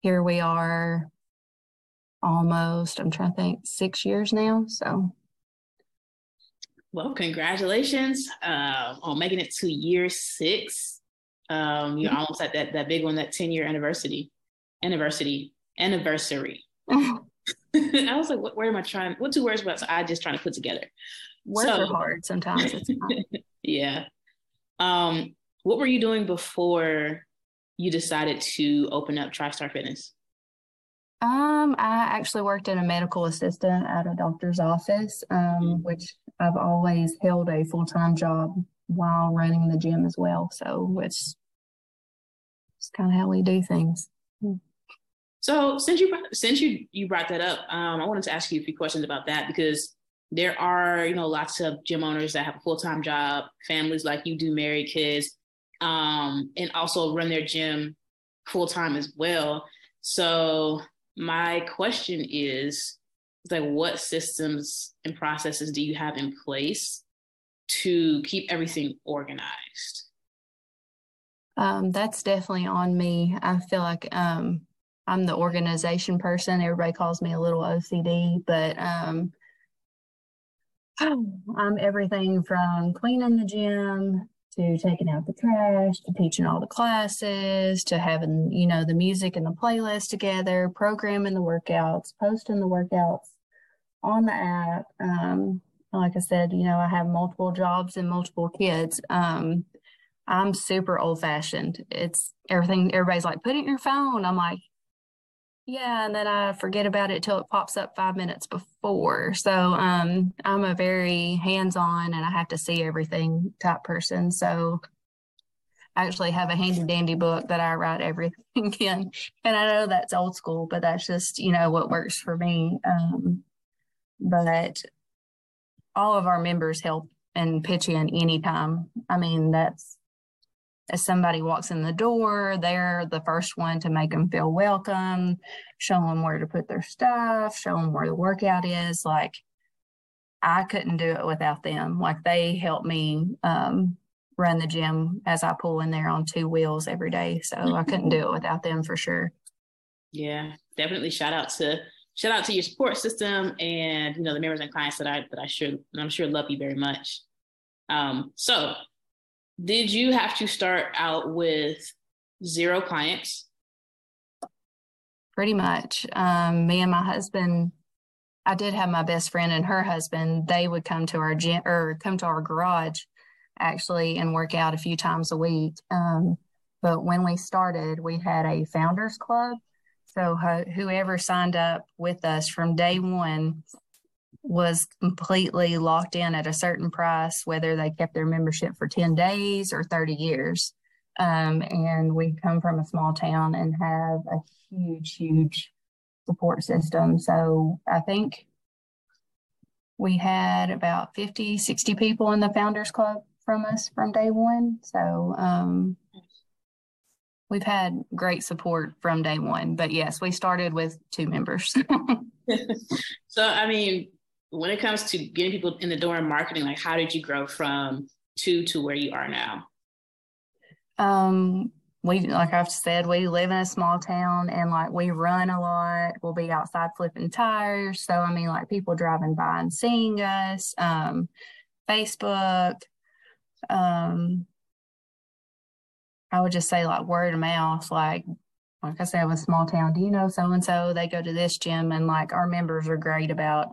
Speaker 5: here we are almost, I'm trying to think, six years now. So
Speaker 4: well, congratulations uh, on making it to year six. Um, you're mm-hmm. almost at that that big one, that 10 year anniversary, anniversary, anniversary. I was like, what word am I trying? What two words was I just trying to put together?
Speaker 5: Words so, are hard sometimes.
Speaker 4: yeah. Um, what were you doing before you decided to open up TriStar Fitness?
Speaker 5: Um, I actually worked in a medical assistant at a doctor's office, um, mm-hmm. which I've always held a full time job while running the gym as well. So it's it's kind of how we do things. Hmm.
Speaker 4: So since you since you you brought that up, um, I wanted to ask you a few questions about that because there are you know lots of gym owners that have a full time job, families like you do, married kids, um, and also run their gym full time as well. So my question is like what systems and processes do you have in place to keep everything organized?
Speaker 5: Um, that's definitely on me. I feel like um, i'm the organization person. Everybody calls me a little ocd but um, i'm everything from cleaning the gym to taking out the trash to teaching all the classes to having you know the music and the playlist together programming the workouts posting the workouts on the app. Um, like i said you know i have multiple jobs and multiple kids. Um, i'm super old fashioned it's everything everybody's like put it in your phone. I'm like yeah, and then I forget about it till it pops up five minutes before. So um, I'm a very hands-on, and I have to see everything type person. So I actually have a handy dandy book that I write everything in, and I know that's old school, but that's just you know what works for me. Um, but all of our members help and pitch in anytime. I mean, that's as somebody walks in the door, they're the first one to make them feel welcome, show them where to put their stuff, show them where the workout is. Like, I couldn't do it without them. Like, they help me um, run the gym as I pull in there on two wheels every day. So I couldn't do it without them for sure.
Speaker 4: Yeah, definitely shout out to shout out to your support system and you know the members and clients that I that I sure I'm sure love you very much. Um, so did you have to start out with zero clients?
Speaker 5: Pretty much. Um, me and my husband, I did have my best friend and her husband. They would come to our gym or come to our garage actually and work out a few times a week. Um, but when we started, we had a founders club. So whoever signed up with us from day one was completely locked in at a certain price, whether they kept their membership for 10 days or 30 years. Um, and we come from a small town and have a huge, huge support system. So I think we had about 50, 60 people in the Founders Club from us from day one. So um, we've had great support from day one. But yes, we started with two members.
Speaker 4: so, I mean, when it comes to getting people in the door and marketing, like how did you grow from two to where you are now?
Speaker 5: Um, we like I've said, we live in a small town and like we run a lot. We'll be outside flipping tires. So I mean like people driving by and seeing us. Um, Facebook. Um, I would just say like word of mouth, like like I said, with small town, do you know so and so? They go to this gym and like our members are great about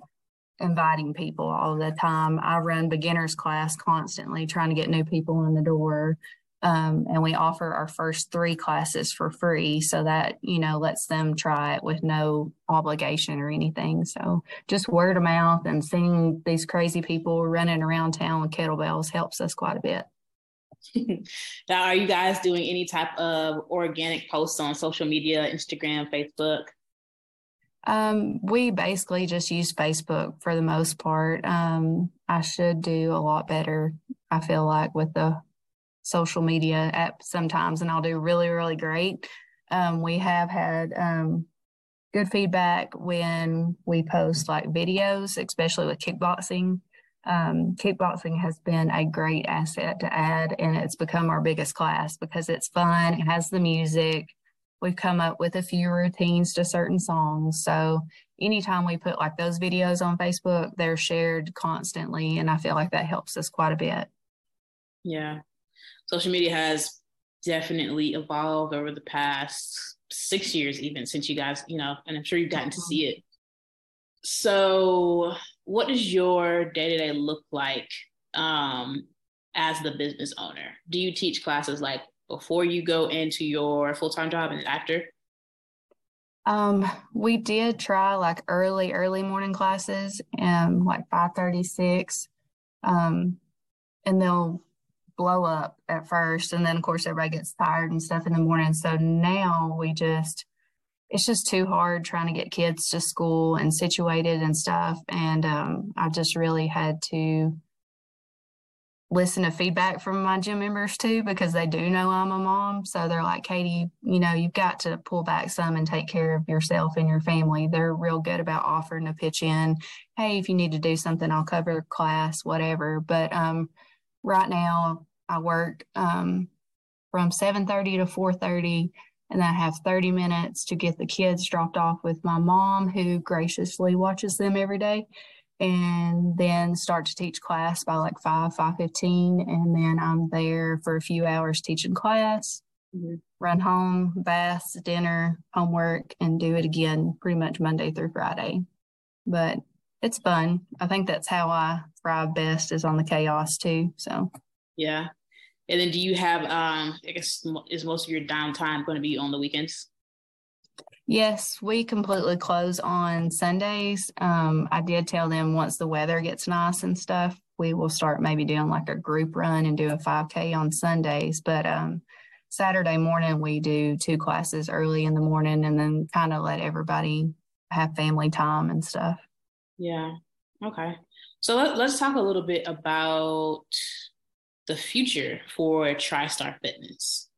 Speaker 5: inviting people all the time. I run beginners class constantly, trying to get new people in the door. Um, and we offer our first three classes for free so that you know lets them try it with no obligation or anything so just word of mouth and seeing these crazy people running around town with kettlebells helps us quite a bit
Speaker 4: now are you guys doing any type of organic posts on social media instagram facebook
Speaker 5: Um, we basically just use Facebook for the most part. Um, I should do a lot better, I feel like, with the social media app sometimes, and I'll do really, really great. Um, we have had um, good feedback when we post like videos, especially with kickboxing. Um, kickboxing has been a great asset to add, and it's become our biggest class because it's fun. It has the music. We've come up with a few routines to certain songs. So anytime we put like those videos on Facebook, they're shared constantly. And I feel like that helps us quite a bit.
Speaker 4: Yeah. Social media has definitely evolved over the past six years, even since you guys, you know, and I'm sure you've gotten to see it. So, what does your day to day look like um, as the business owner? Do you teach classes like before you go into your full time job and after?
Speaker 5: Um, we did try like early, early morning classes and like five thirty six. Um, and they'll blow up at first and then of course everybody gets tired and stuff in the morning. So now we just it's just too hard trying to get kids to school and situated and stuff. And um, I just really had to listen to feedback from my gym members too because they do know I'm a mom. So they're like, Katy, you know, you've got to pull back some and take care of yourself and your family. They're real good about offering to pitch in. Hey, if you need to do something, I'll cover class, whatever. But um, right now, I work um, from 7:30 to 4:30 and I have 30 minutes to get the kids dropped off with my mom who graciously watches them every day and then start to teach class by like 5 5.15 and then i'm there for a few hours teaching class mm-hmm. run home bath dinner homework and do it again pretty much monday through friday. But it's fun. I think that's how i thrive best is on the chaos too so.
Speaker 4: Yeah. And then do you have um i guess is most of your downtime going to be on the weekends
Speaker 5: Yes, we completely close on Sundays. Um, I did tell them once the weather gets nice and stuff, we will start maybe doing like a group run and do a 5K on Sundays. But um, Saturday morning, we do two classes early in the morning and then kind of let everybody have family time and stuff.
Speaker 4: Yeah. Okay. So let, let's talk a little bit about the future for TriStar Fitness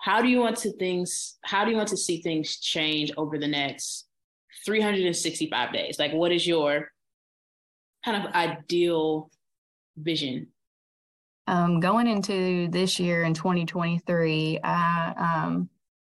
Speaker 4: how do you want to things how do you want to see things change over the next 365 days? Like what is your kind of ideal vision?
Speaker 5: Um, going into this year in 2023 i um,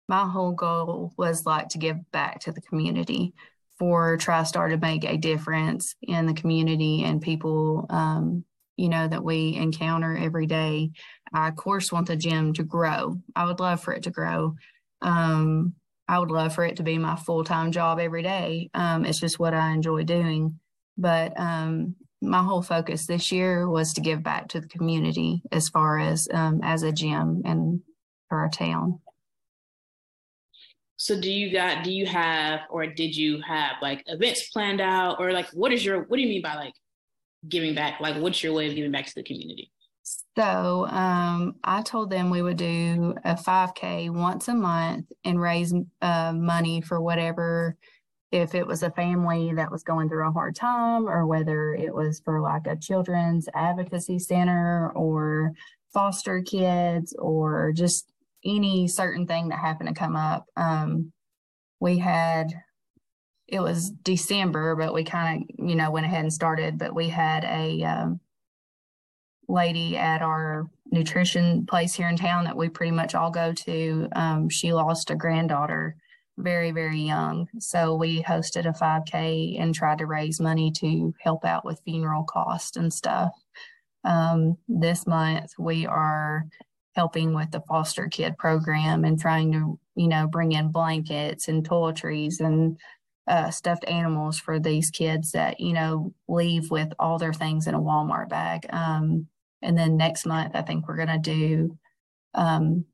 Speaker 5: my whole goal was like to give back to the community. For TriStar to make a difference in the community and people um, you know, that we encounter every day. I, of course, want the gym to grow. I would love for it to grow. Um, I would love for it to be my full time job every day. Um, it's just what I enjoy doing. But um, my whole focus this year was to give back to the community as far as um, as a gym and for our town.
Speaker 4: So do you got do you have or did you have like events planned out or like what is your what do you mean by like giving back? Like, what's your way of giving back to the community?
Speaker 5: So um, I told them we would do a 5K once a month and raise uh, money for whatever, if it was a family that was going through a hard time, or whether it was for like a children's advocacy center or foster kids or just any certain thing that happened to come up. Um, we had it was December, but we kind of, you know, went ahead and started. But we had a um, lady at our nutrition place here in town that we pretty much all go to. Um, she lost a granddaughter very, very young. So we hosted a 5K and tried to raise money to help out with funeral costs and stuff. Um, this month, we are helping with the foster kid program and trying to, you know, bring in blankets and toiletries and uh, stuffed animals for these kids that you know leave with all their things in a Walmart bag. Um, and then next month, I think we're gonna do um,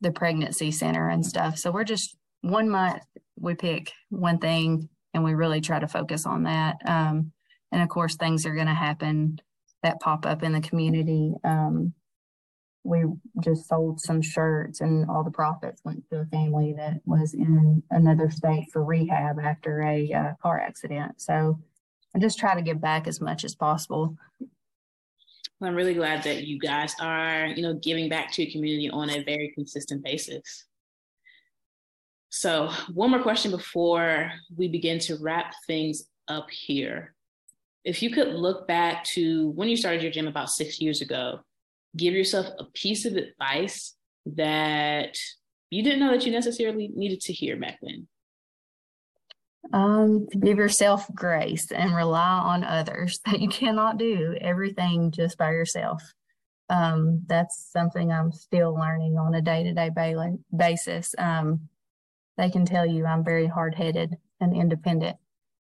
Speaker 5: the pregnancy center and stuff. So we're just one month we pick one thing and we really try to focus on that. Um, and of course, things are gonna happen that pop up in the community. Um, we just sold some shirts and all the profits went to a family that was in another state for rehab after a uh, car accident. So I just try to give back as much as possible.
Speaker 4: Well, I'm really glad that you guys are, you know, giving back to your community on a very consistent basis. So, one more question before we begin to wrap things up here. If you could look back to when you started your gym about six years ago, give yourself a piece of advice that you didn't know that you necessarily needed to hear back then.
Speaker 5: Um, give yourself grace and rely on others that you cannot do everything just by yourself. Um, that's something I'm still learning on a day to day basis. Um, they can tell you I'm very hard headed and independent,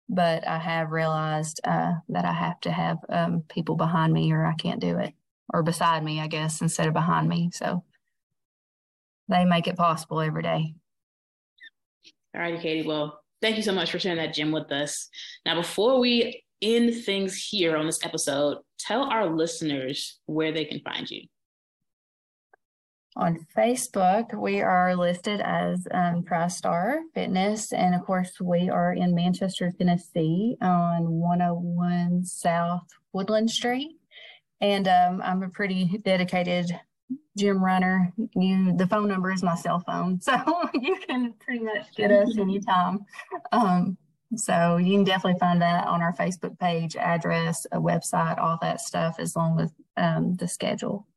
Speaker 5: but I have realized uh, that I have to have um, people behind me or I can't do it, or beside me, I guess, instead of behind me. So they make it possible every day.
Speaker 4: All righty, Katy. Well, thank you so much for sharing that gym with us. Now, before we end things here on this episode, tell our listeners where they can find you.
Speaker 5: On Facebook, we are listed as um, Fitness. And of course, we are in Manchester, Tennessee on 101 South Woodland Street. And um, I'm a pretty dedicated gym runner. You, the phone number is my cell phone, so you can pretty much get us anytime. Um, so you can definitely find that on our Facebook page, address, a website, all that stuff, as long as um, the schedule.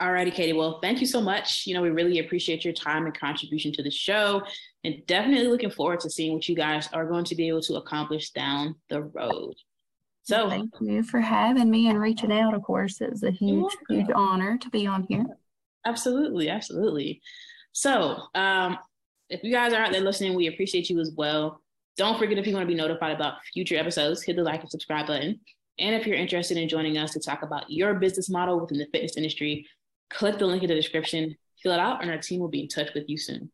Speaker 4: All righty, Katy. Well, thank you so much. You know, we really appreciate your time and contribution to the show and definitely looking forward to seeing what you guys are going to be able to accomplish down the road. So
Speaker 5: thank you for having me and reaching out. Of course, it was a huge, huge honor to be on here.
Speaker 4: Absolutely, absolutely. So, um, if you guys are out there listening, we appreciate you as well. Don't forget if you want to be notified about future episodes, hit the like and subscribe button. And if you're interested in joining us to talk about your business model within the fitness industry, Click the link in the description, fill it out, and our team will be in touch with you soon.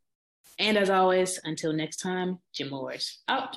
Speaker 4: And as always, until next time, Gym Lords out.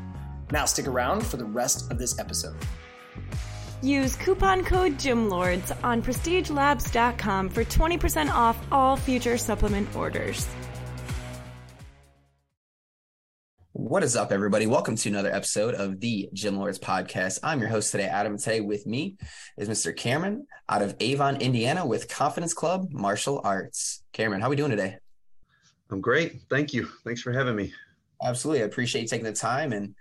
Speaker 1: Now stick around for the rest of this episode.
Speaker 6: Use coupon code GYMLORDS on prestigelabs.com for 20% off all future supplement orders.
Speaker 2: What is up, everybody? Welcome to another episode of the Gym Lords podcast. I'm your host today, Adam. Today with me is Mr. Cameron out of Avon, Indiana, with Confidence Club Martial Arts. Cameron, how are we doing today?
Speaker 7: I'm great. Thank you. Thanks for having me.
Speaker 2: Absolutely. I appreciate you taking the time and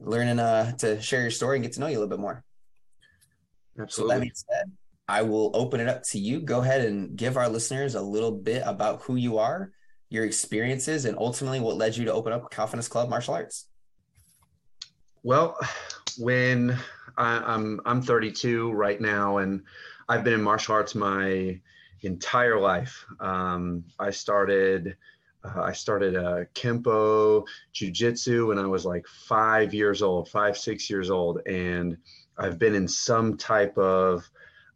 Speaker 2: learning uh, to share your story and get to know you a little bit more.
Speaker 7: Absolutely. So that being
Speaker 2: said, I will open it up to you. Go ahead and give our listeners a little bit about who you are your experiences, and ultimately what led you to open up Confidence Club Martial Arts?
Speaker 7: Well, when I, I'm I'm 32 right now, and I've been in martial arts my entire life. Um, I started uh, I started uh, Kempo Jiu-Jitsu when I was like five years old, five six years old, and I've been in some type of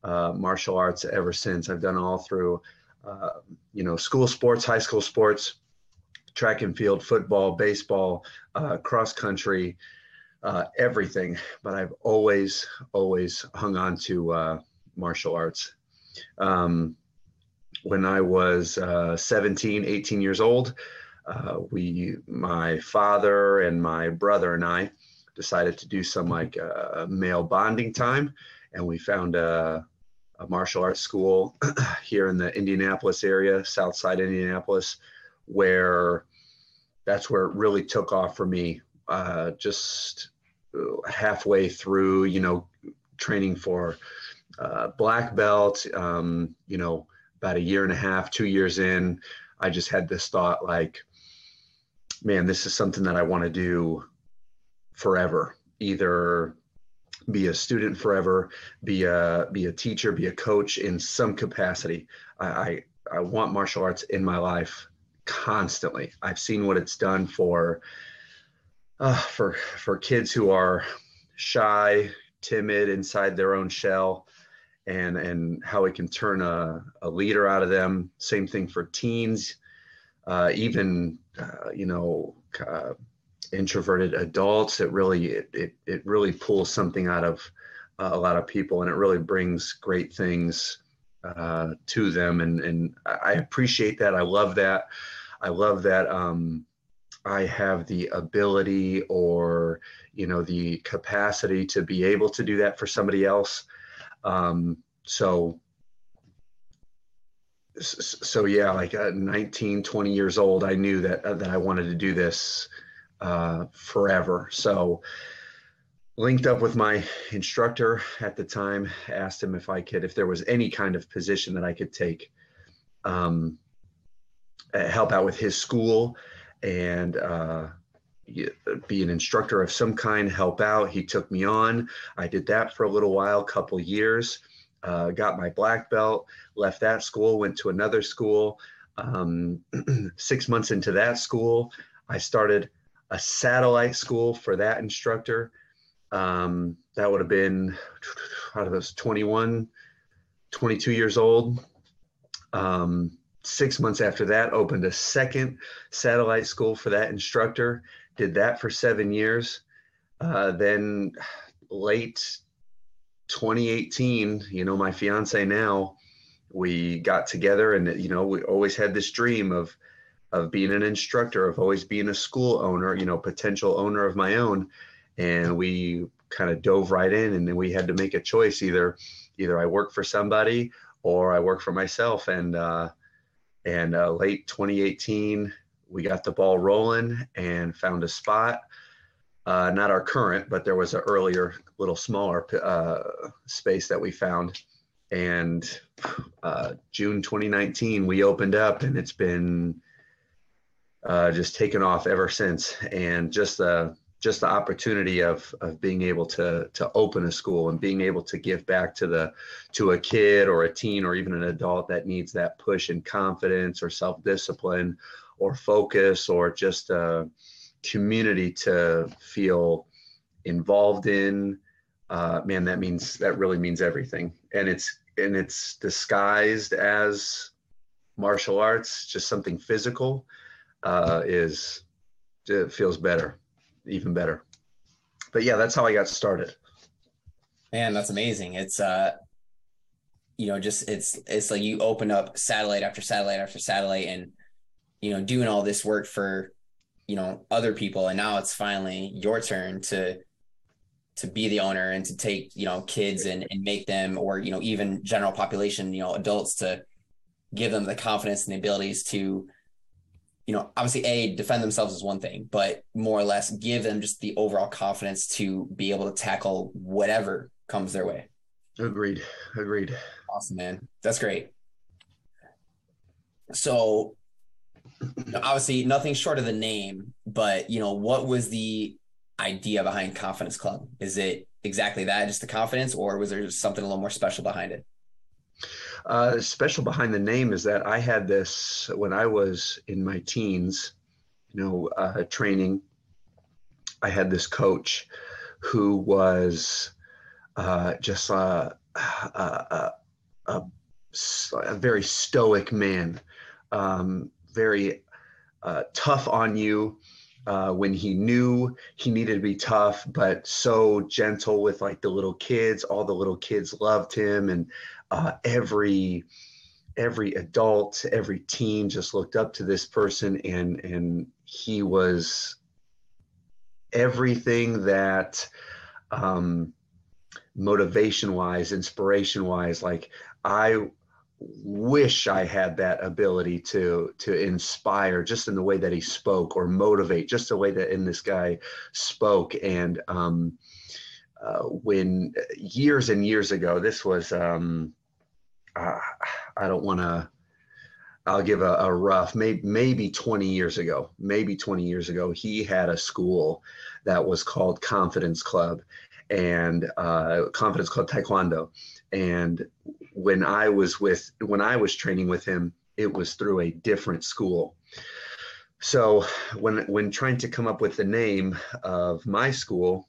Speaker 7: uh, martial arts ever since. I've done all through uh, you know, school sports, high school sports, track and field, football, baseball, uh, cross country, uh, everything. But I've always, always hung on to uh, martial arts. Um, when I was uh, 17, 18 years old, uh, we, my father and my brother and I, decided to do some like male bonding time, and we found a a martial arts school here in the Indianapolis area, South Side Indianapolis, where that's where it really took off for me. Uh, just uh, halfway through, you know, training for uh, black belt, um, you know, about a year and a half, two years in, I just had this thought like, man, this is something that I want to do forever. Either be a student forever, be a be a teacher, be a coach in some capacity. I, I, I want martial arts in my life constantly. I've seen what it's done for uh, for for kids who are shy, timid inside their own shell, and and how it can turn a, a leader out of them. Same thing for teens, uh, even uh, you know uh, introverted adults. It really it, it it really pulls something out of uh, a lot of people, and it really brings great things uh, to them. And and I appreciate that. I love that. I love that. Um, I have the ability or you know the capacity to be able to do that for somebody else. Um, so so yeah like at 19 20 years old i knew that uh, that i wanted to do this uh, forever. So linked up with my instructor at the time asked him if i could if there was any kind of position that i could take um, help out with his school and uh, be an instructor of some kind, help out. He took me on. I did that for a little while, couple years. Uh, got my black belt, left that school, went to another school. Um, six months into that school, I started a satellite school for that instructor. Um, that would have been, out of those 21, 22 years old. Um, six months after that, opened a second satellite school for that instructor did that for seven years. Uh, then late 2018, you know, my fiance now, we got together and, you know, we always had this dream of, of being an instructor, of always being a school owner, you know, potential owner of my own. And we kind of dove right in and then we had to make a choice either, either I work for somebody or I work for myself. And, uh, and uh, late 2018, we got the ball rolling and found a spot. Uh, not our current, but there was an earlier, little smaller uh, space that we found. And uh, June 2019, we opened up, and it's been uh, just taken off ever since. And just the just the opportunity of of being able to to open a school and being able to give back to the to a kid or a teen or even an adult that needs that push and confidence or self discipline or focus or just a community to feel involved in uh, man that means that really means everything. And it's and it's disguised as martial arts just something physical uh, is it feels better even better. But yeah that's how i got started.
Speaker 2: Man that's amazing. It's uh you know just it's it's like you open up satellite after satellite after satellite and you know, doing all this work for, you know, other people. And now it's finally your turn to, to be the owner and to take, you know, kids and, and make them, or, you know, even general population, you know, adults to give them the confidence and the abilities to, you know, obviously a defend themselves is one thing, but more or less give them just the overall confidence to be able to tackle whatever comes their way.
Speaker 7: Agreed. Agreed.
Speaker 2: Awesome, man. That's great. So obviously nothing short of the name, but you know, what was the idea behind Confidence Club? Is it exactly that, just the confidence, or was there something a little more special behind it?
Speaker 7: Uh, special behind the name is that I had this when I was in my teens, you know, uh, training. I had this coach who was uh, just a, a, a, a, very stoic man. Um, very uh, tough on you uh, when he knew he needed to be tough, but so gentle with like the little kids. All the little kids loved him, and uh, every every adult, every teen just looked up to this person, and and he was everything that um, motivation wise, inspiration wise, like I wish I had that ability to to inspire just in the way that he spoke or motivate just the way that in this guy spoke. And um, uh, when years and years ago this was um, uh, I don't want to I'll give a, a rough maybe maybe 20 years ago maybe 20 years ago he had a school that was called Confidence Club and uh, Confidence Club Taekwondo and when I was with when I was training with him, it was through a different school. So when when trying to come up with the name of my school,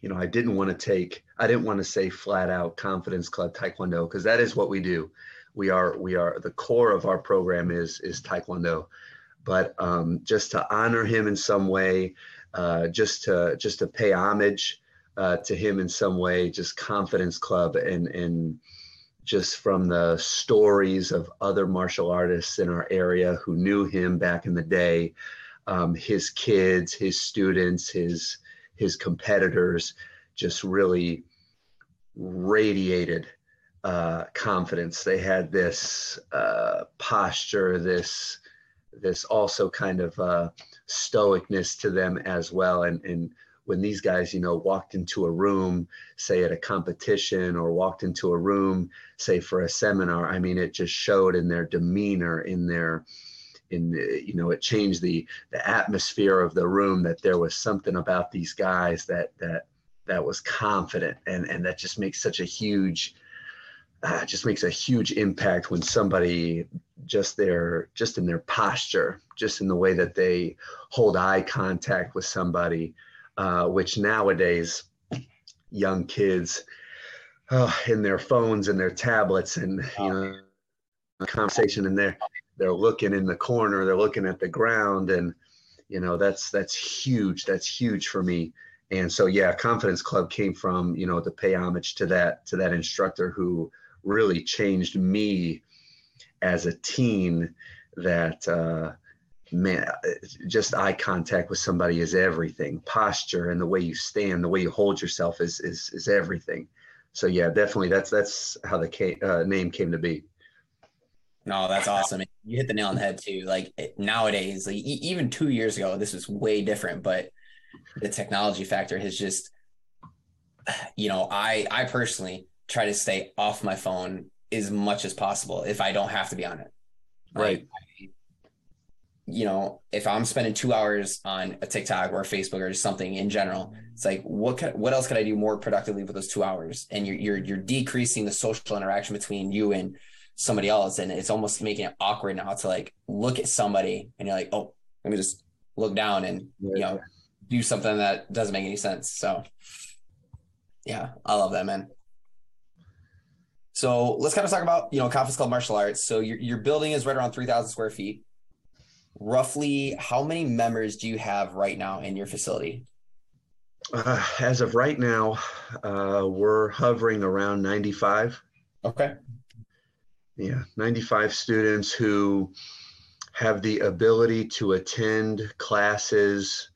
Speaker 7: you know, I didn't want to take I didn't want to say flat out Confidence Club Taekwondo because that is what we do. We are we are the core of our program is is Taekwondo, but um, just to honor him in some way, uh, just to just to pay homage uh, to him in some way, just Confidence Club and and just from the stories of other martial artists in our area who knew him back in the day, um, his kids, his students, his his competitors, just really radiated uh, confidence. They had this uh, posture, this this also kind of uh, stoicness to them as well, and and when these guys, you know, walked into a room, say at a competition or walked into a room, say for a seminar, I mean, it just showed in their demeanor, in their, in you know, it changed the the atmosphere of the room that there was something about these guys that that that was confident, and and that just makes such a huge. Uh, just makes a huge impact when somebody just their just in their posture just in the way that they hold eye contact with somebody uh, which nowadays young kids oh, in their phones and their tablets and you know conversation and they're they're looking in the corner they're looking at the ground and you know that's that's huge that's huge for me. And so yeah confidence club came from you know to pay homage to that to that instructor who really changed me as a teen that uh, man, just eye contact with somebody is everything. Posture and the way you stand, the way you hold yourself is is is everything. So yeah, definitely that's that's how the uh, name came to be.
Speaker 2: No, that's awesome. You hit the nail on the head too. Like nowadays, like even two years ago, this was way different. But the technology factor has just, you know, I I personally try to stay off my phone as much as possible if I don't have to be on it.
Speaker 7: Right
Speaker 2: you know, if I'm spending two hours on a TikTok or Facebook or just something in general, it's like what can, what else could I do more productively with those two hours? And you're you're you're decreasing the social interaction between you and somebody else, and it's almost making it awkward now to like look at somebody and you're like, oh, let me just look down and you know do something that doesn't make any sense. So, yeah, I love that man. So let's kind of talk about you know Confidence Club Martial Arts. So your your building is right around three thousand square feet roughly how many members do you have right now in your facility?
Speaker 7: Uh, as of right now, uh, we're hovering around 95.
Speaker 2: Okay.
Speaker 7: Yeah, 95 students who have the ability to attend classes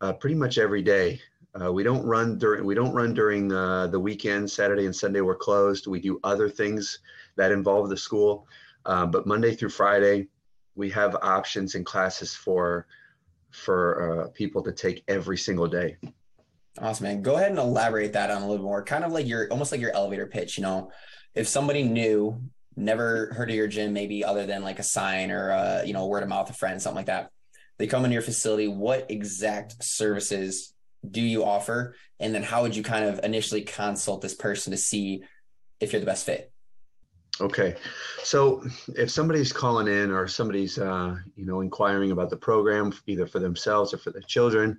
Speaker 7: uh, pretty much every day. Uh, we don't run during we don't run during uh, the weekend. Saturday and Sunday we're closed. We do other things that involve the school, uh, but Monday through Friday we have options and classes for for uh, people to take every single day.
Speaker 2: Awesome, man. Go ahead and elaborate that on a little more. Kind of like your almost like your elevator pitch. You know, if somebody new, never heard of your gym, maybe other than like a sign or a, you know word of mouth, a friend, something like that. They come into your facility. What exact services do you offer, and then how would you kind of initially consult this person to see if you're the best fit?
Speaker 7: Okay, so if somebody's calling in or somebody's uh, you know inquiring about the program either for themselves or for their children,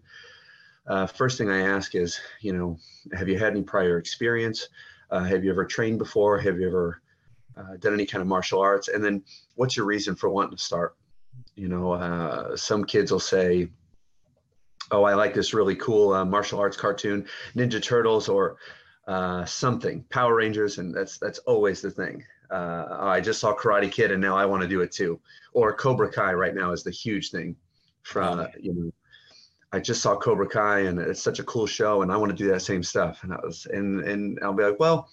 Speaker 7: uh, first thing I ask is you know have you had any prior experience? Uh, have you ever trained before? Have you ever uh, done any kind of martial arts? And then what's your reason for wanting to start? You know, uh, some kids will say, "Oh, I like this really cool uh, martial arts cartoon, Ninja Turtles," or uh, something, Power Rangers, and that's that's always the thing uh, oh, I just saw Karate Kid and now I want to do it too. Or Cobra Kai right now is the huge thing. From uh, you know, I just saw Cobra Kai and it's such a cool show and I want to do that same stuff. And I was and and I'll be like, well,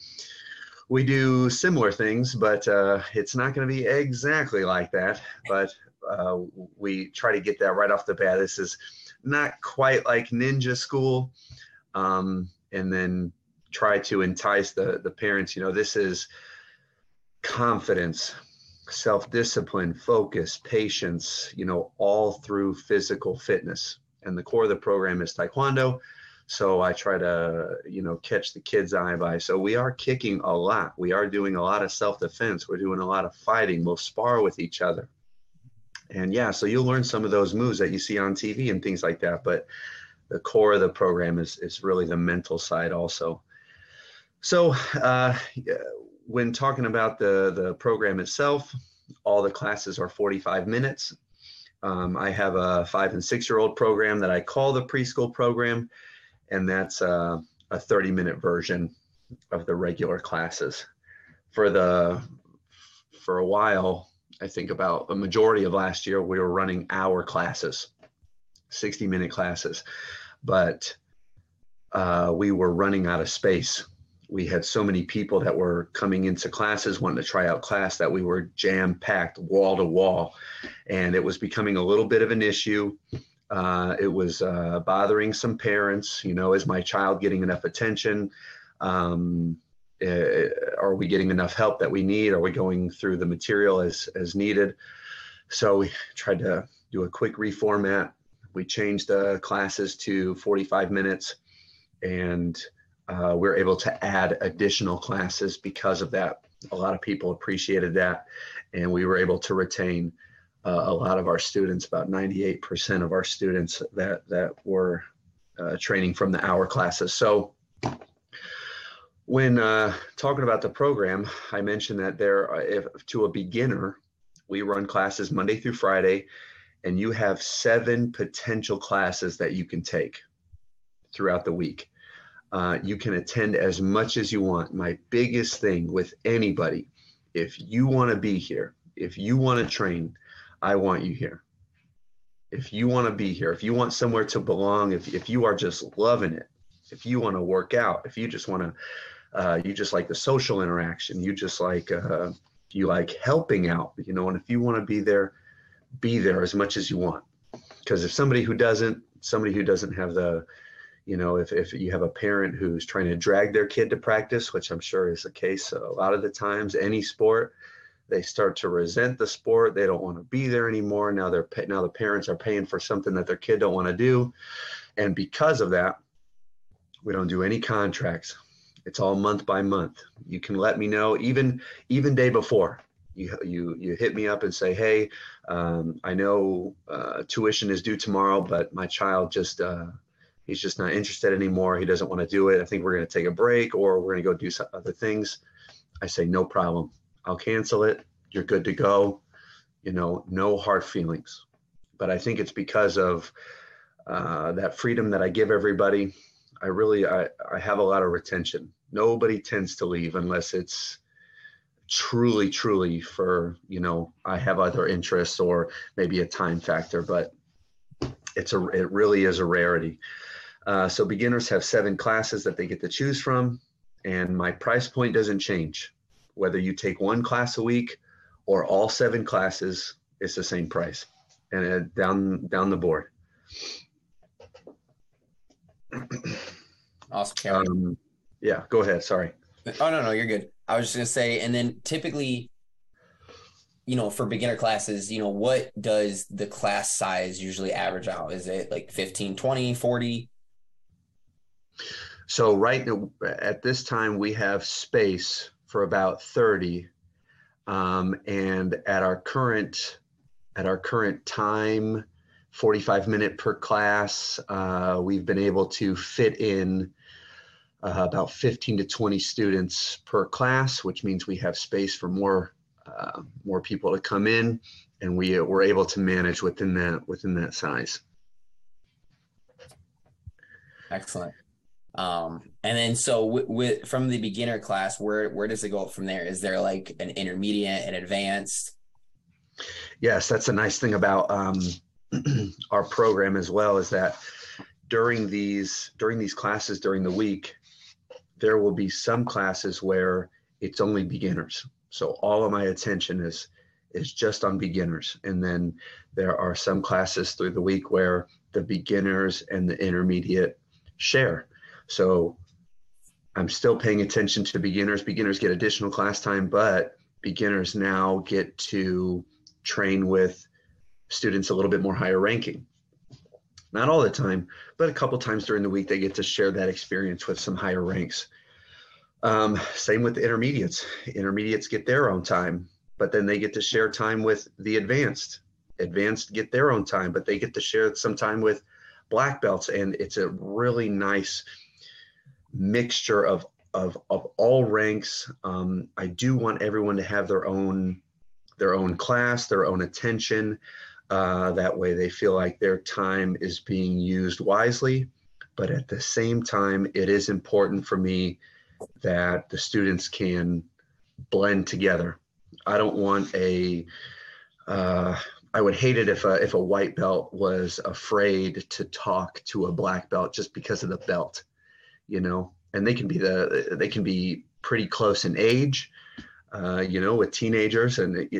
Speaker 7: we do similar things, but uh, it's not going to be exactly like that. But uh, we try to get that right off the bat. This is not quite like ninja school, um, and then try to entice the the parents. You know, this is confidence, self discipline, focus, patience. You know, all through physical fitness. And the core of the program is Taekwondo. So I try to, you know, catch the kids' eye by. So we are kicking a lot. We are doing a lot of self defense. We're doing a lot of fighting. We'll spar with each other and yeah, so you'll learn some of those moves that you see on TV and things like that. But the core of the program is is really the mental side also. So uh, when talking about the the program itself, all the classes are 45 minutes. Um, I have a five and six year old program that I call the preschool program, and that's a 30 minute version of the regular classes. For the for a while, I think about a majority of last year, we were running hour classes, 60 minute classes, but uh, we were running out of space. We had so many people that were coming into classes, wanting to try out class, that we were jam packed wall to wall. And it was becoming a little bit of an issue. Uh, it was uh, bothering some parents. You know, is my child getting enough attention? Um, uh, are we getting enough help that we need? Are we going through the material as as needed? So we tried to do a quick reformat. We changed the classes to 45 minutes, and uh, we're able to add additional classes because of that. A lot of people appreciated that, and we were able to retain uh, a lot of our students. About 98% of our students that that were uh, training from the hour classes. So when uh, talking about the program, I mentioned that there, if to a beginner, we run classes Monday through Friday, and you have seven potential classes that you can take throughout the week. Uh, you can attend as much as you want. My biggest thing with anybody, if you want to be here, if you want to train, I want you here. If you want to be here, if you want somewhere to belong, if, if you are just loving it, if you want to work out, if you just want to uh, you just like the social interaction you just like uh, you like helping out you know and if you want to be there be there as much as you want because if somebody who doesn't somebody who doesn't have the you know if, if you have a parent who's trying to drag their kid to practice which i'm sure is the case a lot of the times any sport they start to resent the sport they don't want to be there anymore now they're now the parents are paying for something that their kid don't want to do and because of that we don't do any contracts it's all month by month. You can let me know even even day before. You you you hit me up and say, hey, um, I know uh, tuition is due tomorrow, but my child just uh, he's just not interested anymore. He doesn't want to do it. I think we're going to take a break or we're going to go do some other things. I say no problem. I'll cancel it. You're good to go. You know, no hard feelings. But I think it's because of uh, that freedom that I give everybody I really I, I have a lot of retention. Nobody tends to leave unless it's truly, truly for, you know, I have other interests or maybe a time factor, but it's a it really is a rarity. Uh, so beginners have seven classes that they get to choose from, and my price point doesn't change. Whether you take one class a week or all seven classes, it's the same price, and uh, down down the board.
Speaker 2: Awesome.
Speaker 7: Um, yeah, go ahead. Sorry.
Speaker 2: Oh no, no, you're good. I was just gonna say, and then typically, you know, for beginner classes, you know, what does the class size usually average out? Is it like 15, 20, 40?
Speaker 7: So right now, at this time, we have space for about 30. Um, and at our current at our current time 45 minute per class. Uh, we've been able to fit in uh, about 15 to 20 students per class, which means we have space for more uh, more people to come in, and we uh, we're able to manage within that within that size.
Speaker 2: Excellent. Um, and then so with, from the beginner class, where where does it go from there? Is there like an intermediate and advanced?
Speaker 7: Yes, that's a nice thing about um, our program as well is that during these during these classes during the week there will be some classes where it's only beginners. So all of my attention is is just on beginners. And then there are some classes through the week where the beginners and the intermediate share. So I'm still paying attention to beginners. Beginners get additional class time, but beginners now get to train with students a little bit more higher ranking. Not all the time, but a couple times during the week, they get to share that experience with some higher ranks. Um, same with the intermediates. Intermediates get their own time, but then they get to share time with the advanced. Advanced get their own time, but they get to share some time with black belts. And it's a really nice mixture of of, of all ranks. Um, I do want everyone to have their own their own class, their own attention. Uh, that way, they feel like their time is being used wisely. But at the same time, it is important for me that the students can blend together. I don't want a. Uh, I would hate it if a if a white belt was afraid to talk to a black belt just because of the belt, you know. And they can be the they can be pretty close in age, uh, you know, with teenagers and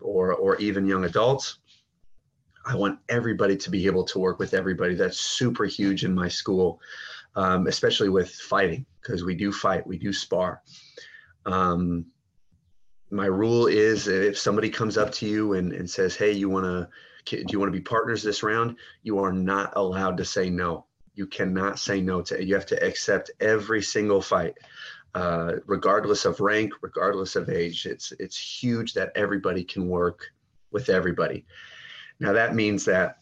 Speaker 7: or or even young adults. I want everybody to be able to work with everybody. That's super huge in my school um, especially with fighting, because we do fight, we do spar. Um, my rule is if somebody comes up to you and, and says, Hey, you want to, do you want to be partners this round? You are not allowed to say no. You cannot say no to it. You have to accept every single fight, uh, regardless of rank, regardless of age. It's, it's huge that everybody can work with everybody. Now that means that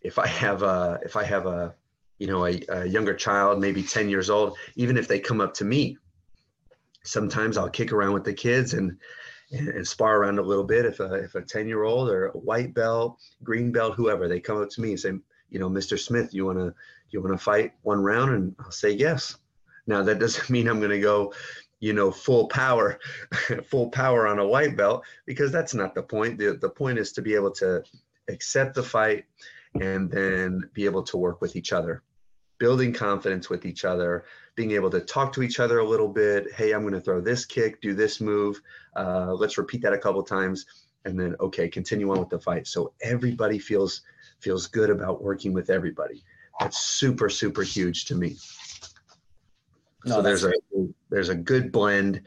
Speaker 7: if I have a, if I have a, you know, a, a younger child, maybe 10 years old, even if they come up to me, sometimes I'll kick around with the kids and, and, and spar around a little bit. If a, if a 10 year old or a white belt, green belt, whoever, they come up to me and say, you know, Mr. Smith, you want to, you want to fight one round? And I'll say, yes. Now that doesn't mean I'm going to go, you know, full power, full power on a white belt, because that's not the point. The, the point is to be able to accept the fight and then be able to work with each other building confidence with each other, being able to talk to each other a little bit. Hey, I'm going to throw this kick, do this move. Uh, let's repeat that a couple times, and then okay, continue on with the fight. So everybody feels feels good about working with everybody. That's super super huge to me. No, so there's a there's a good blend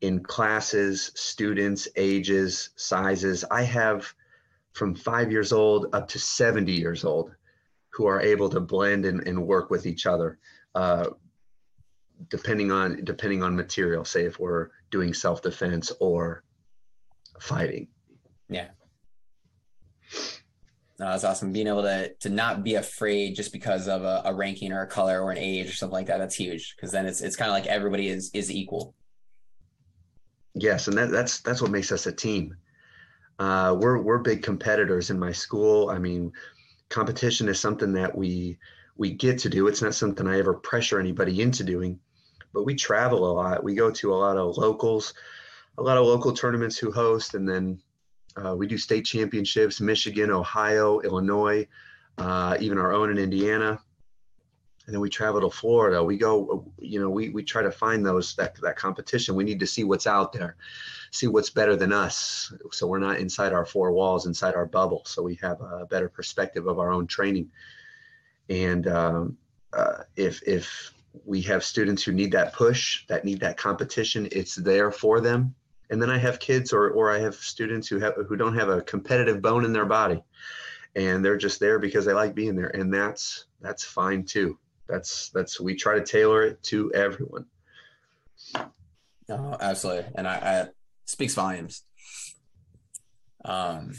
Speaker 7: in classes, students, ages, sizes. I have from five years old up to 70 years old who are able to blend and, and work with each other uh, depending on depending on material say if we're doing self-defense or fighting
Speaker 2: yeah no, that's awesome. Being able to to not be afraid just because of a, a ranking or a color or an age or something like that. That's huge because then it's it's kind of like everybody is is equal.
Speaker 7: Yes, and that, that's that's what makes us a team. Uh, we're we're big competitors in my school. I mean, competition is something that we we get to do. It's not something I ever pressure anybody into doing, but we travel a lot. We go to a lot of locals, a lot of local tournaments who host, and then uh, we do state championships, Michigan, Ohio, Illinois, uh, even our own in Indiana. And then we travel to Florida. We go, you know, we, we try to find those that that competition. We need to see what's out there see what's better than us. So we're not inside our four walls, inside our bubble. So we have a better perspective of our own training. And um, uh, if if we have students who need that push, that need that competition, it's there for them. And then I have kids or or I have students who have who don't have a competitive bone in their body, and they're just there because they like being there, and that's that's fine too. That's that's we try to tailor it to everyone.
Speaker 2: No, absolutely, and I, I speaks volumes. Um,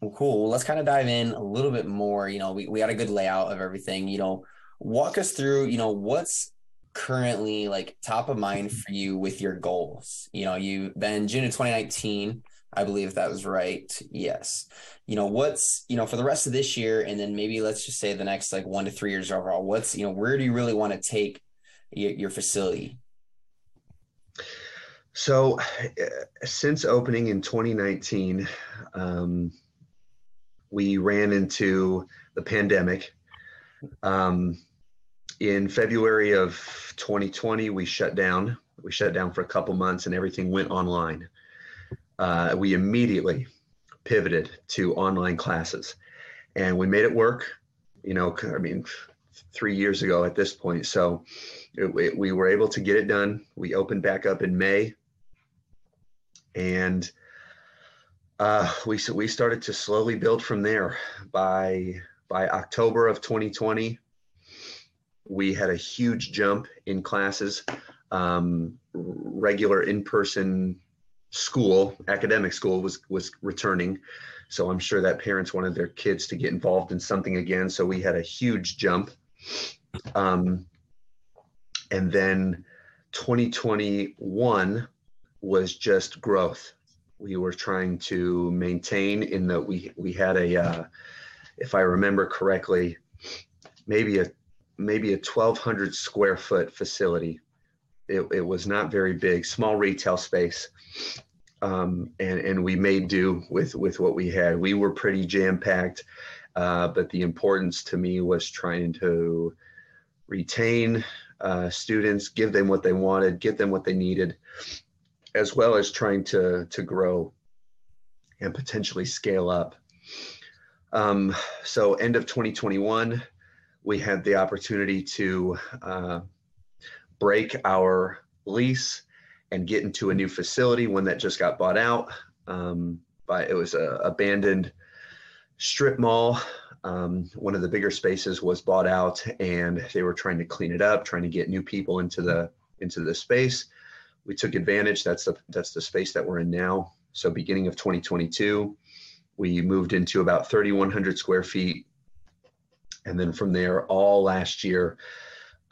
Speaker 2: well, cool. Let's kind of dive in a little bit more. You know, we, we had a good layout of everything. You know, walk us through, you know, what's currently like top of mind for you with your goals? You know, you been June of 2019, I believe that was right. Yes. You know, what's, you know, for the rest of this year, and then maybe let's just say the next like one to three years overall, what's, you know, where do you really want to take your, your facility?
Speaker 7: So, uh, since opening in 2019, um, we ran into the pandemic. Um, in February of 2020, we shut down. we shut down for a couple months and everything went online. Uh, we immediately pivoted to online classes and we made it work. You know, I mean, three years ago at this point. So it, it, we were able to get it done. We opened back up in May and uh, we we started to slowly build from there. By by October of 2020, we had a huge jump in classes. Um, regular in-person school, academic school, was was returning, so I'm sure that parents wanted their kids to get involved in something again. So we had a huge jump. Um, and then 2021 was just growth we were trying to maintain in that we we had a uh, if I remember correctly, maybe a maybe a 1,200 square foot facility. It, it was not very big, small retail space, um, and and we made do with with what we had. We were pretty jam packed, uh, but the importance to me was trying to retain uh, students, give them what they wanted, get them what they needed, as well as trying to to grow and potentially scale up. Um, so end of 2021, we had the opportunity to uh, break our lease and get into a new facility, one that just got bought out. Um, by it was a abandoned strip mall. Um, one of the bigger spaces was bought out, and they were trying to clean it up, trying to get new people into the into the space we took advantage. That's the that's the space that we're in now. So beginning of 2022, we moved into about 3,100 square feet, and then from there, all last year,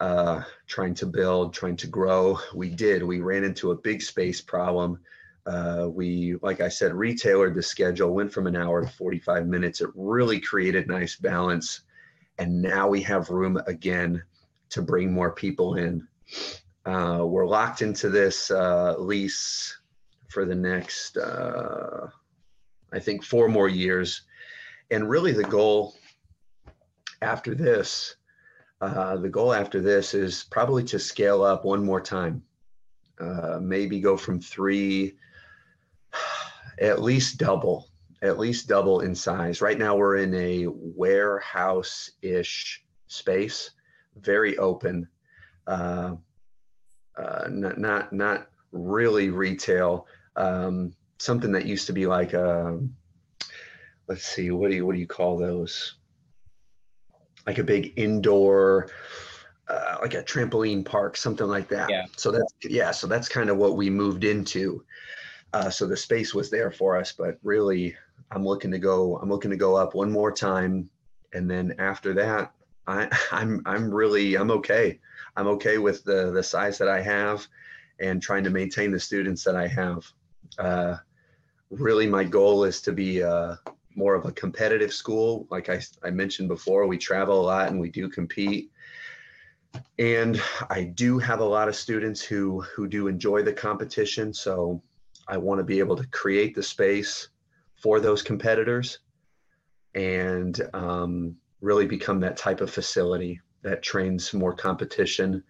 Speaker 7: uh, trying to build, trying to grow. We did. We ran into a big space problem. Uh, we, like I said, retailered the schedule, went from an hour to 45 minutes. It really created nice balance. And now we have room again to bring more people in. Uh, we're locked into this uh, lease for the next, uh, I think, four more years. And really, the goal after this, uh, the goal after this is probably to scale up one more time. Uh, maybe go from three, at least double, at least double in size. Right now, we're in a warehouse ish space, very open. Uh, uh, not not not really retail. Um, something that used to be like a, um, let's see, what do you what do you call those? Like a big indoor, uh, like a trampoline park, something like that. Yeah. So that's yeah. So that's kind of what we moved into. Uh, so the space was there for us, but really, I'm looking to go. I'm looking to go up one more time, and then after that, I, I'm I'm really I'm okay. I'm okay with the the size that I have and trying to maintain the students that I have. Uh, really, my goal is to be uh, more of a competitive school. Like I, I mentioned before, we travel a lot and we do compete. And I do have a lot of students who who do enjoy the competition. So I want to be able to create the space for those competitors and um, really become that type of facility that trains more competition,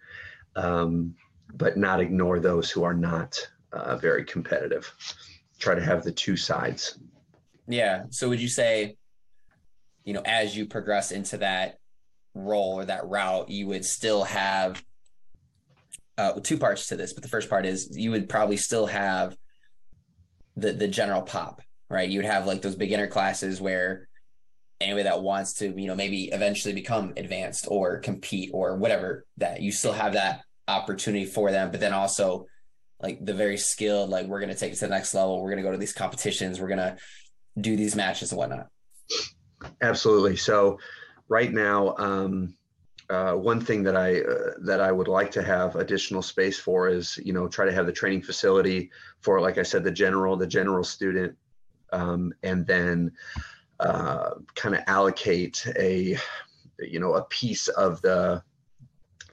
Speaker 7: um, but not ignore those who are not uh, very competitive. Try to have the two sides.
Speaker 2: Yeah. So would you say, you know, as you progress into that role or that route, you would still have uh, two parts to this, but the first part is you would probably still have the the general pop, right? You would have like those beginner classes where anybody that wants to, you know, maybe eventually become advanced or compete or whatever that you still have that opportunity for them. But then also like the very skilled, like we're to take it to the next level. We're to go to these competitions. We're to do these matches and whatnot.
Speaker 7: Absolutely. So right now, um, uh, one thing that I uh, that I would like to have additional space for is you know try to have the training facility for like I said the general the general student um, and then uh, kind of allocate a you know a piece of the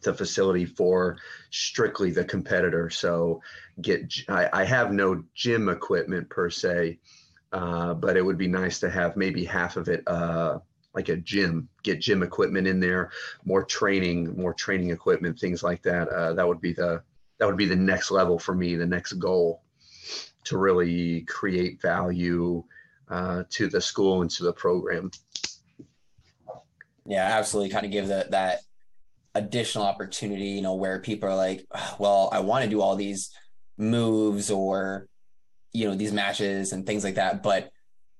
Speaker 7: the facility for strictly the competitor so get i, I have no gym equipment per se uh, but it would be nice to have maybe half of it uh, like a gym get gym equipment in there more training more training equipment things like that uh, that would be the that would be the next level for me, the next goal to really create value uh, to the school and to the program.
Speaker 2: Yeah, absolutely. Kind of give that that additional opportunity, you know, where people are like, well, I want to do all these moves or, you know, these matches and things like that, but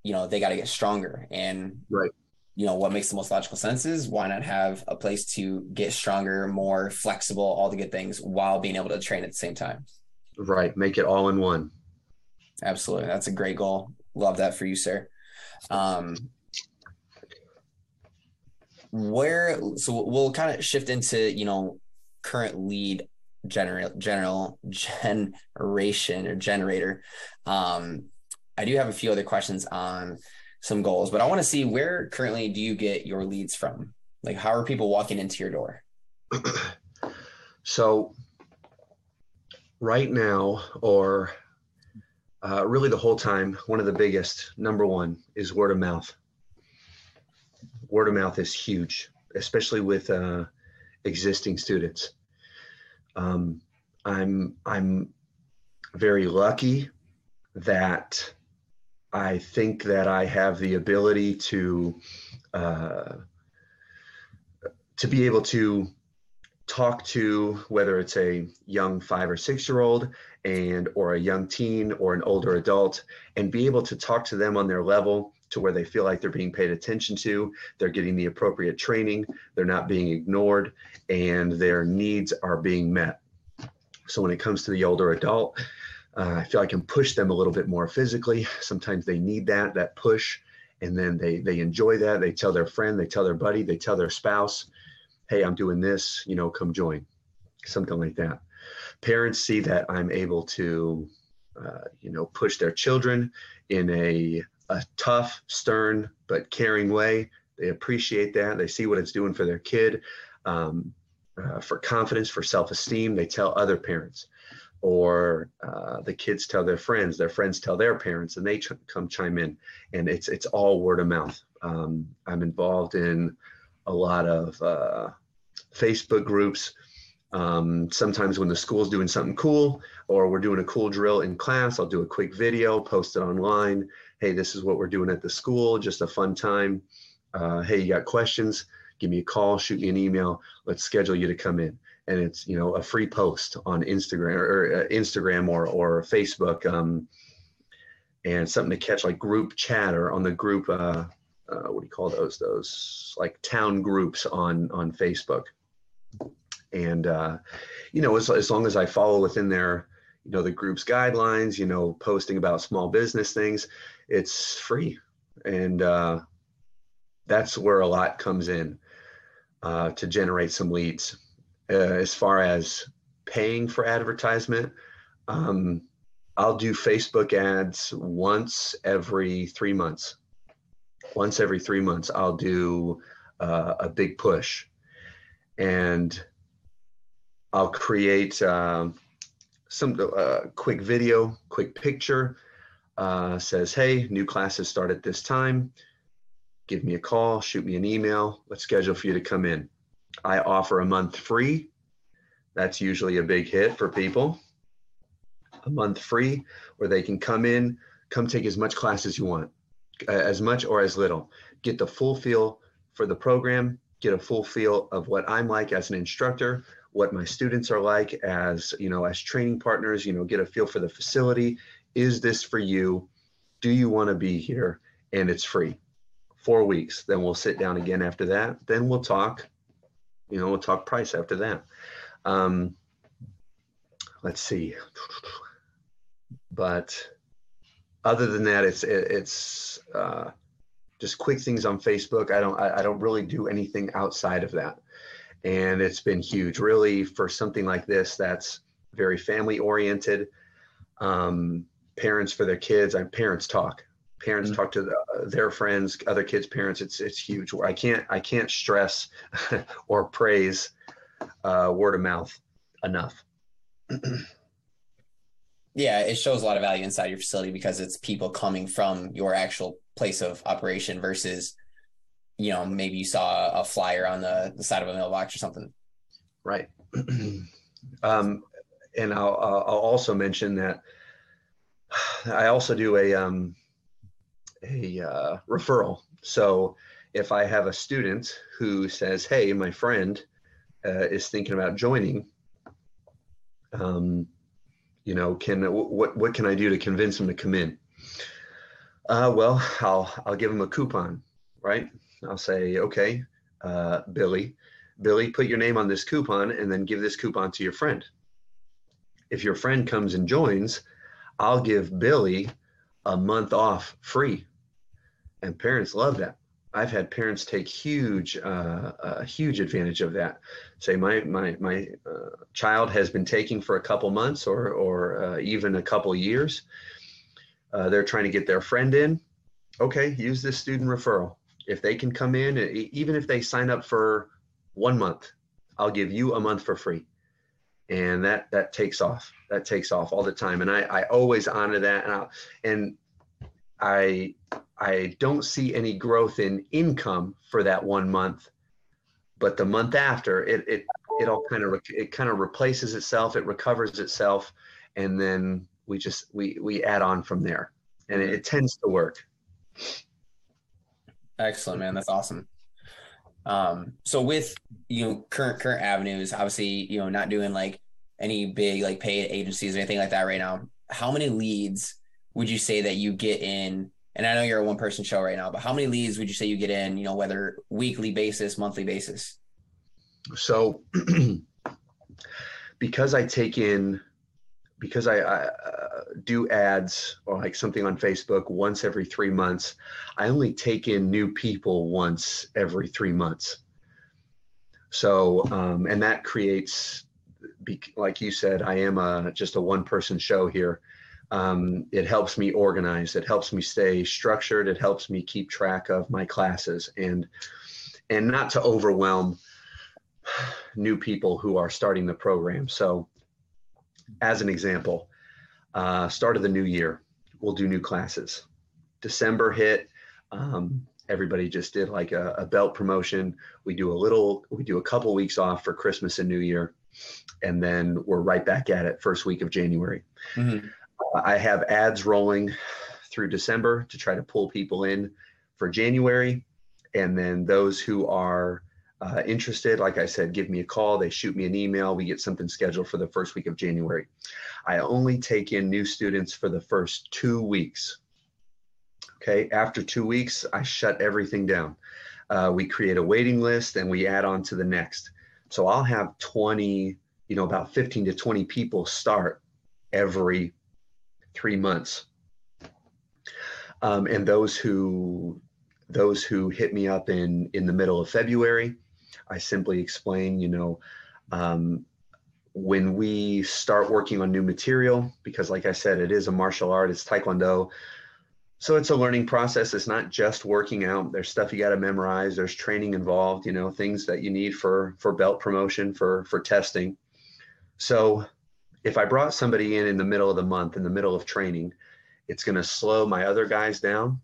Speaker 2: you know, they got to get stronger. And
Speaker 7: right.
Speaker 2: You know, what makes the most logical sense is why not have a place to get stronger, more flexible, all the good things while being able to train at the same time.
Speaker 7: Right. Make it all in one.
Speaker 2: Absolutely. That's a great goal. Love that for you, sir. Um, where so we'll kind of shift into you know current lead general general generation or generator. Um i do have a few other questions on some goals but i want to see where currently do you get your leads from? Like how are people walking into your door?
Speaker 7: So right now or uh, really the whole time one of the biggest number one is word of mouth. Word of mouth is huge, especially with uh, existing students. Um, I'm I'm very lucky that I think that I have the ability to uh, to be able to talk to whether it's a young five or six year old and or a young teen or an older adult and be able to talk to them on their level to where they feel like they're being paid attention to, they're getting the appropriate training, they're not being ignored, and their needs are being met. So when it comes to the older adult, uh, I feel I can push them a little bit more physically. Sometimes they need that that push, and then they they enjoy that. They tell their friend, they tell their buddy, they tell their spouse, "Hey, I'm doing this. You know, come join." Something like that. Parents see that I'm able to, uh, you know, push their children in a a tough, stern, but caring way. They appreciate that. They see what it's doing for their kid. Um, uh, for confidence, for self esteem, they tell other parents. Or uh, the kids tell their friends, their friends tell their parents, and they ch- come chime in. And it's, it's all word of mouth. Um, I'm involved in a lot of uh, Facebook groups. Um, sometimes when the school's doing something cool or we're doing a cool drill in class, I'll do a quick video, post it online hey, this is what we're doing at the school, just a fun time. Uh, hey, you got questions? Give me a call, shoot me an email. Let's schedule you to come in. And it's you know a free post on Instagram or uh, Instagram or or Facebook, um, and something to catch like group chat or on the group. Uh, uh, what do you call those? Those like town groups on on Facebook. And uh, you know, as as long as I follow within their you know the group's guidelines, you know, posting about small business things, it's free, and uh, that's where a lot comes in uh, to generate some leads. Uh, as far as paying for advertisement, um, I'll do Facebook ads once every three months. Once every three months, I'll do uh, a big push, and I'll create uh, some uh, quick video, quick picture, uh, says, hey, new classes start at this time. Give me a call, shoot me an email. Let's schedule for you to come in. I offer a month free. That's usually a big hit for people. A month free where they can come in, come take as much class as you want, as much or as little. Get the full feel for the program, get a full feel of what I'm like as an instructor, what my students are like as, you know, as training partners, you know, get a feel for the facility, is this for you? Do you want to be here? And it's free. Four weeks. Then we'll sit down again after that. Then we'll talk. You know, we'll talk price after that. Um, let's see. But other than that, it's it, it's uh, just quick things on Facebook. I don't I, I don't really do anything outside of that, and it's been huge. Really, for something like this, that's very family oriented. Um, parents for their kids. I parents talk. Parents mm-hmm. talk to the, uh, their friends, other kids' parents. It's it's huge. I can't I can't stress or praise uh, word of mouth enough.
Speaker 2: yeah, it shows a lot of value inside your facility because it's people coming from your actual place of operation versus, you know, maybe you saw a flyer on the, the side of a mailbox or something.
Speaker 7: Right. um, and I'll, I'll also mention that I also do a um, a uh, referral. So if I have a student who says, "Hey, my friend uh, is thinking about joining," um, you know, can what what can I do to convince them to come in? Uh, well, I'll I'll give them a coupon, right? I'll say, okay, uh, Billy, Billy, put your name on this coupon and then give this coupon to your friend. If your friend comes and joins, I'll give Billy a month off free. And parents love that. I've had parents take huge, uh, a huge advantage of that. Say my my my uh, child has been taking for a couple months or or uh, even a couple years. Uh, they're trying to get their friend in. Okay, use this student referral. If they can come in, even if they sign up for one month, I'll give you a month for free and that that takes off that takes off all the time. And i i always honor that. And i and i i don't see any growth in income for that one month but the month after it it it all kind of it kind of replaces itself it recovers itself and then we just we we add on from there. And it, it tends to work.
Speaker 2: Excellent man. That's awesome um, so with you know current current avenues, obviously you know not doing like any big like paid agencies or anything like that right now. How many leads would you say that you get in? And I know you're a one person show right now, but how many leads would you say you get in? You know, whether weekly basis, monthly basis.
Speaker 7: So, because I take in because I, I uh, do ads or like something on Facebook once every three months, I only take in new people once every three months. So, um, and that creates, like you said, I am a, just a one person show here. Um, it helps me organize. It helps me stay structured. It helps me keep track of my classes and, and not to overwhelm new people who are starting the program. So, as an example, uh, start of the new year, we'll do new classes. December hit, um, everybody just did like a, a, belt promotion. We do a little, we do a couple weeks off for Christmas and New Year, and then we're right back at it first week of January. Mm-hmm. Uh, I have ads rolling through December to try to pull people in for January, and then those who are uh, interested, like I said, give me a call. They shoot me an email. We get something scheduled for the first week of January. I only take in new students for the first two weeks. Okay, after two weeks, I shut everything down. Uh, we create a waiting list and we add on to the next. So I'll have 20, you know, about 15 to 20 people start every three months. Um, and those who those who hit me up in in the middle of February, I simply explain, you know, um, when we start working on new material, because like I said, it is a martial art, it's Taekwondo. So it's a learning process. It's not just working out. There's stuff you got to memorize. There's training involved, you know, things that you need for for belt promotion, for for testing. So if I brought somebody in in the middle of the month, in the middle of training, it's going to slow my other guys down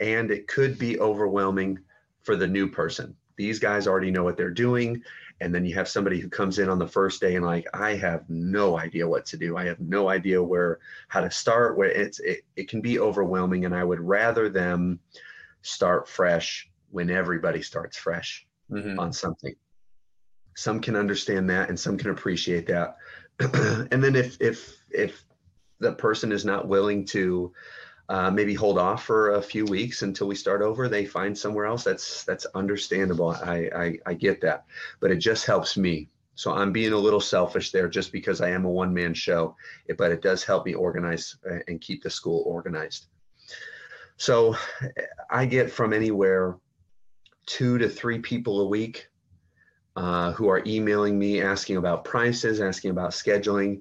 Speaker 7: and it could be overwhelming for the new person these guys already know what they're doing. And then you have somebody who comes in on the first day and like i have no idea what to do. I have no idea where how to start where it's it, it can be overwhelming. And i would rather them start fresh when everybody starts fresh mm-hmm. on something. Some can understand that and some can appreciate that. And then if if if the person is not willing to uh, maybe hold off for a few weeks until we start over. They find somewhere else. That's that's understandable. I, I I get that, but it just helps me. So I'm being a little selfish there, just because I am a one man show, but it does help me organize uh, and keep the school organized. So I get from anywhere two to three people a week uh, who are emailing me asking about prices, asking about scheduling.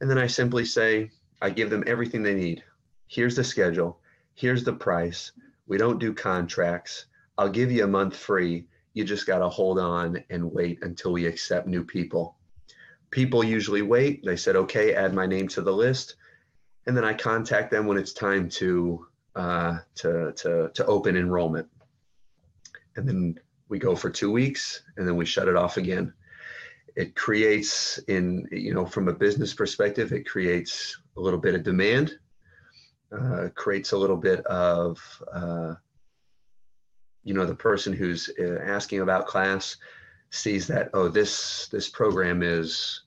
Speaker 7: And then I simply say, I give them everything they need here's the schedule, here's the price. We don't do contracts. I'll give you a month free. You just got to hold on and wait until we accept new people. People usually wait. They said, okay, add my name to the list. And then I contact them when it's time to, uh, to, to, to open enrollment. And then we go for two weeks and then we shut it off again. it creates in you know from a business perspective it creates a little bit of demand uh, creates a little bit of uh, you know the person who's uh, asking about class sees that oh this this program is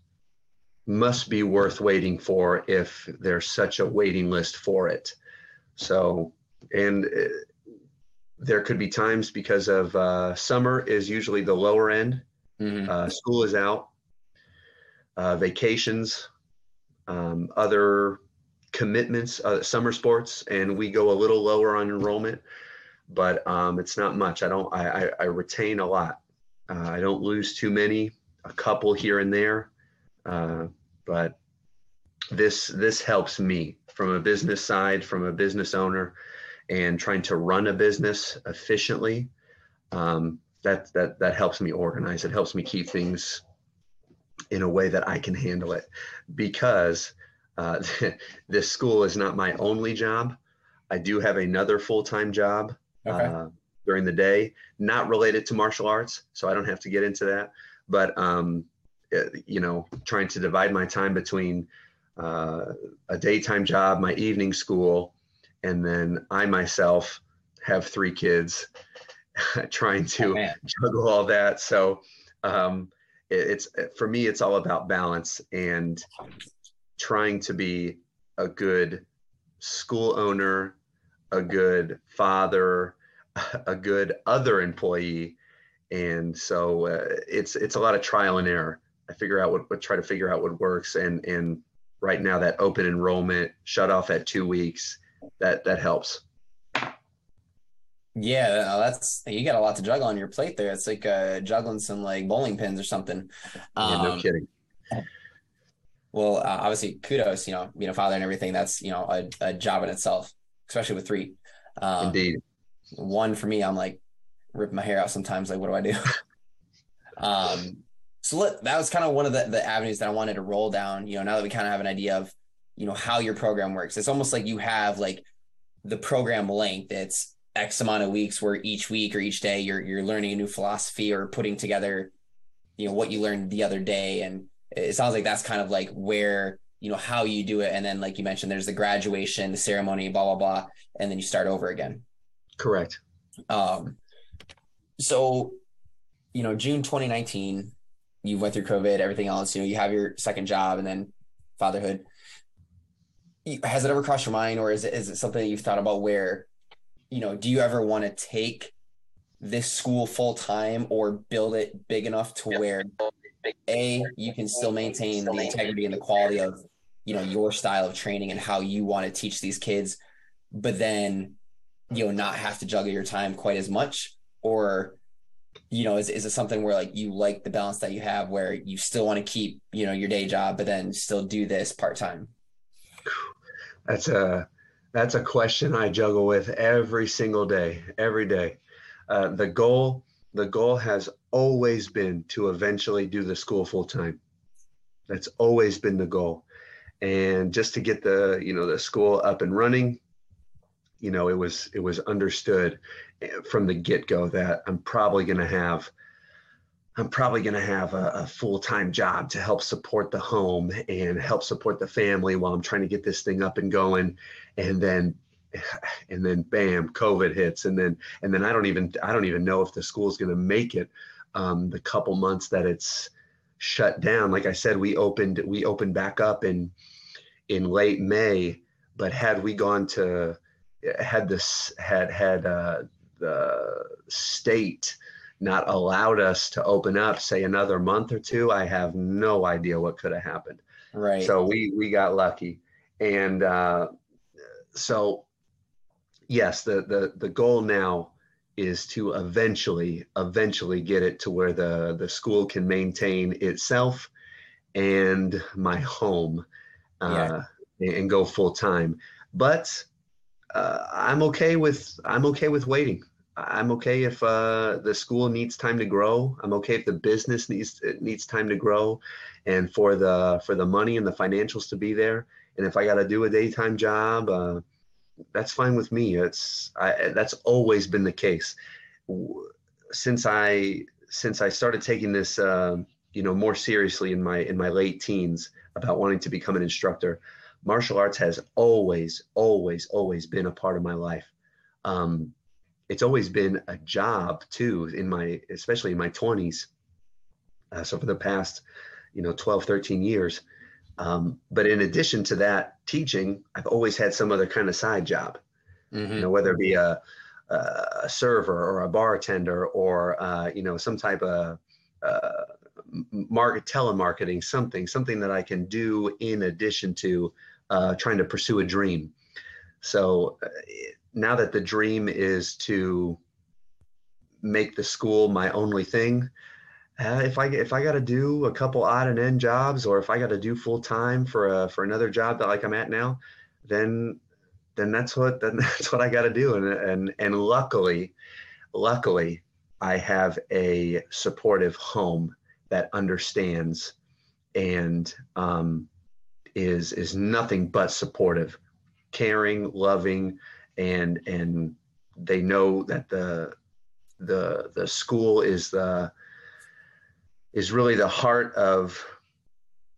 Speaker 7: must be worth waiting for if there's such a waiting list for it. So and uh, there could be times because of uh, summer is usually the lower end. Mm-hmm. uh, school is out. Uh, vacations um, other commitments uh, summer sports and we go a little lower on enrollment but um, it's not much i don't i, I, I retain a lot uh, I don't lose too many, a couple here and there, uh, but this this helps me from a business side, from a business owner, and trying to run a business efficiently. Um, that that that helps me organize. It helps me keep things in a way that I can handle it, because uh, this school is not my only job. I do have another full time job. Okay. Uh, during the day, not related to martial arts. So I don't have to get into that. But, um, eh, you know, trying to divide my time between uh, a daytime job, my evening school, and then I myself have three kids, trying to oh, juggle all that. So um, it, it's for me, it's all about balance and trying to be a good school owner, a good father, a good other employee. And so uh, it's it's a lot of trial and error. I figure out what, what try to figure out what works. And and right now that open enrollment shut off at two weeks that that helps.
Speaker 2: Yeah that's you got a lot to juggle on your plate there. It's like uh juggling some like bowling pins or something.
Speaker 7: Um, no kidding
Speaker 2: well uh, obviously kudos you know being a father and everything that's you know a, a job in itself especially with three
Speaker 7: um, indeed
Speaker 2: one for me, I'm like ripping my hair out sometimes. Like, what do I do? um, so let, that was kind of one of the, the avenues that I wanted to roll down. You know, now that we kind of have an idea of, you know, how your program works, it's almost like you have like the program length. It's X amount of weeks where each week or each day you're you're learning a new philosophy or putting together, you know, what you learned the other day. And it sounds like that's kind of like where you know how you do it and then like you mentioned there's the graduation the ceremony blah blah blah and then you start over again
Speaker 7: Correct.
Speaker 2: Um, so, you know, June 2019, you went through COVID, everything else, you know, you have your second job and then fatherhood. Has it ever crossed your mind or is it, is it something you've thought about where, you know, do you ever want to take this school full time or build it big enough to where a you can still maintain the integrity and the quality of you know your style of training and how you want to teach these kids but then you know not have to juggle your time quite as much? Or you know is, is it something where like you like the balance that you have where you still want to keep you know your day job but then still do this part-time?
Speaker 7: That's a that's a question i juggle with every single day every day. Uh, the goal the goal has always been to eventually do the school full time that's always been the goal. And just to get the you know the school up and running you know it was it was understood eh, from the get-go that i'm probably going to have i'm probably going to have a, a, full-time job to help support the home and help support the family while i'm trying to get this thing up and going. And then and then bam covid hits. And then and then i don't even i don't even know if the school's going to make it um, the couple months that it's shut down. Like i said we opened we opened back up in in late may. But had we gone to had this had had uh, the state not allowed us to open up say another month or two i have no idea what could have happened.
Speaker 2: Right.
Speaker 7: So we we got lucky. And uh, so yes the the the goal now is to eventually eventually get it to where the the school can maintain itself and my home uh, yeah. and go full time but uh, I'm okay with I'm okay with waiting. I'm okay if uh, the school needs time to grow. I'm okay if the business needs needs time to grow, and for the for the money and the financials to be there. And if I got to do a daytime job, uh, that's fine with me. It's I, that's always been the case since I since I started taking this uh, you know, more seriously in my in my late teens about wanting to become an instructor, martial arts has always, always, always been a part of my life. Um, it's always been a job too in my, especially in my 20s. Uh, so for the past, you know, 12, 13 years. Um, but in addition to that teaching, I've always had some other kind of side job, mm-hmm. you know, whether it be a, a server or a bartender or, uh, you know, some type of uh, market telemarketing, something, something that I can do in addition to uh, trying to pursue a dream. So uh, now that the dream is to make the school my only thing, uh, if I if I got to do a couple odd and end jobs, or if I got to do full time for a for another job that like I'm at now, then then that's what then that's what I got to do. And and and luckily, luckily, I have a supportive home that understands and um, is is nothing but supportive, caring, loving, and and they know that the the the school is the is really the heart of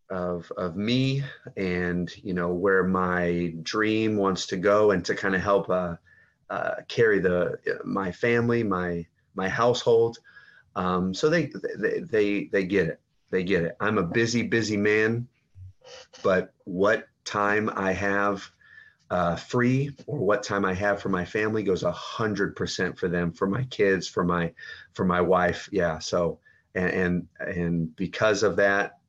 Speaker 7: of of me and you know where my dream wants to go and to kind of help uh, uh, carry the my family my my household um, so they, they they they get it they get it i'm a busy busy man but what time I have uh, free or what time I have for my family goes a hundred percent for them, for my kids, for my, for my wife. Yeah. So, and, and, and because of that,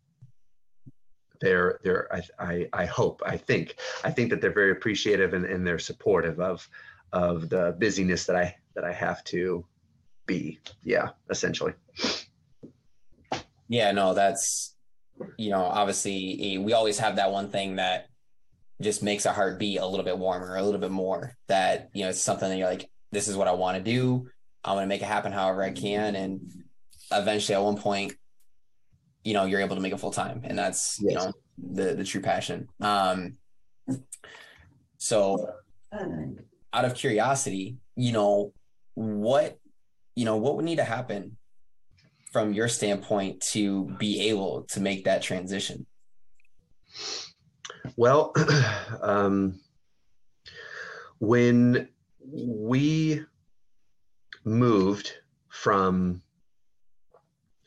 Speaker 7: they're, they're, I, I, I hope, I think, I think that they're very appreciative and, and they're supportive of, of the busyness that I, that I have to be. Yeah. Essentially.
Speaker 2: Yeah, no, that's, you know, obviously eh, we always have that one thing that just makes our heart beat a little bit warmer, a little bit more. That you know, it's something that you're like, this is what I want to do. I'm to make it happen however I can, and eventually, at one point, you know, you're able to make it full time, and that's yes. you know the the true passion. Um, so, out of curiosity, you know, what you know, what would need to happen from your standpoint to be able to make that transition?
Speaker 7: Well, um, when we moved from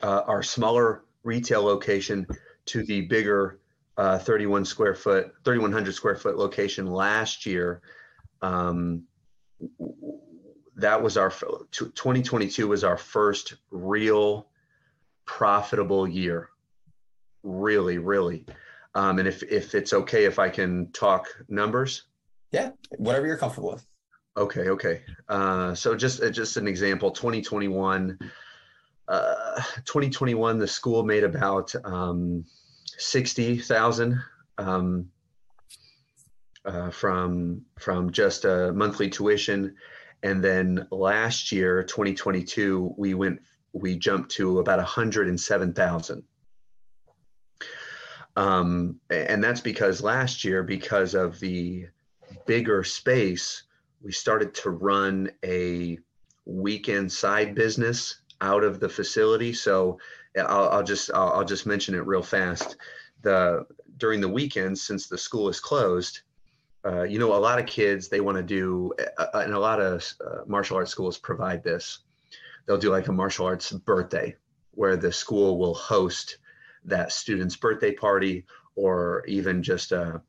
Speaker 7: uh, our smaller retail location to the bigger uh, 31 square foot, 3100 square foot location last year, um, that was our 2022 was our first real profitable year. Really, really. Um, and if if it's okay if I can talk numbers.
Speaker 2: Yeah, whatever you're comfortable with.
Speaker 7: Okay, okay. Uh, so just uh, just an example, 2021. Uh, 2021, the school made about um, 60,000 um, uh, from from just a monthly tuition, and then last year, 2022, we went we jumped to about 107,000. Um, and that's because last year, because of the bigger space, we started to run a weekend side business out of the facility. So I'll, I'll just I'll, I'll, just mention it real fast. The during the weekends, since the school is closed, uh, you know, a lot of kids they want to do, uh, and a lot of uh, martial arts schools provide this they'll do like a martial arts birthday where the school will host that student's birthday party or even just a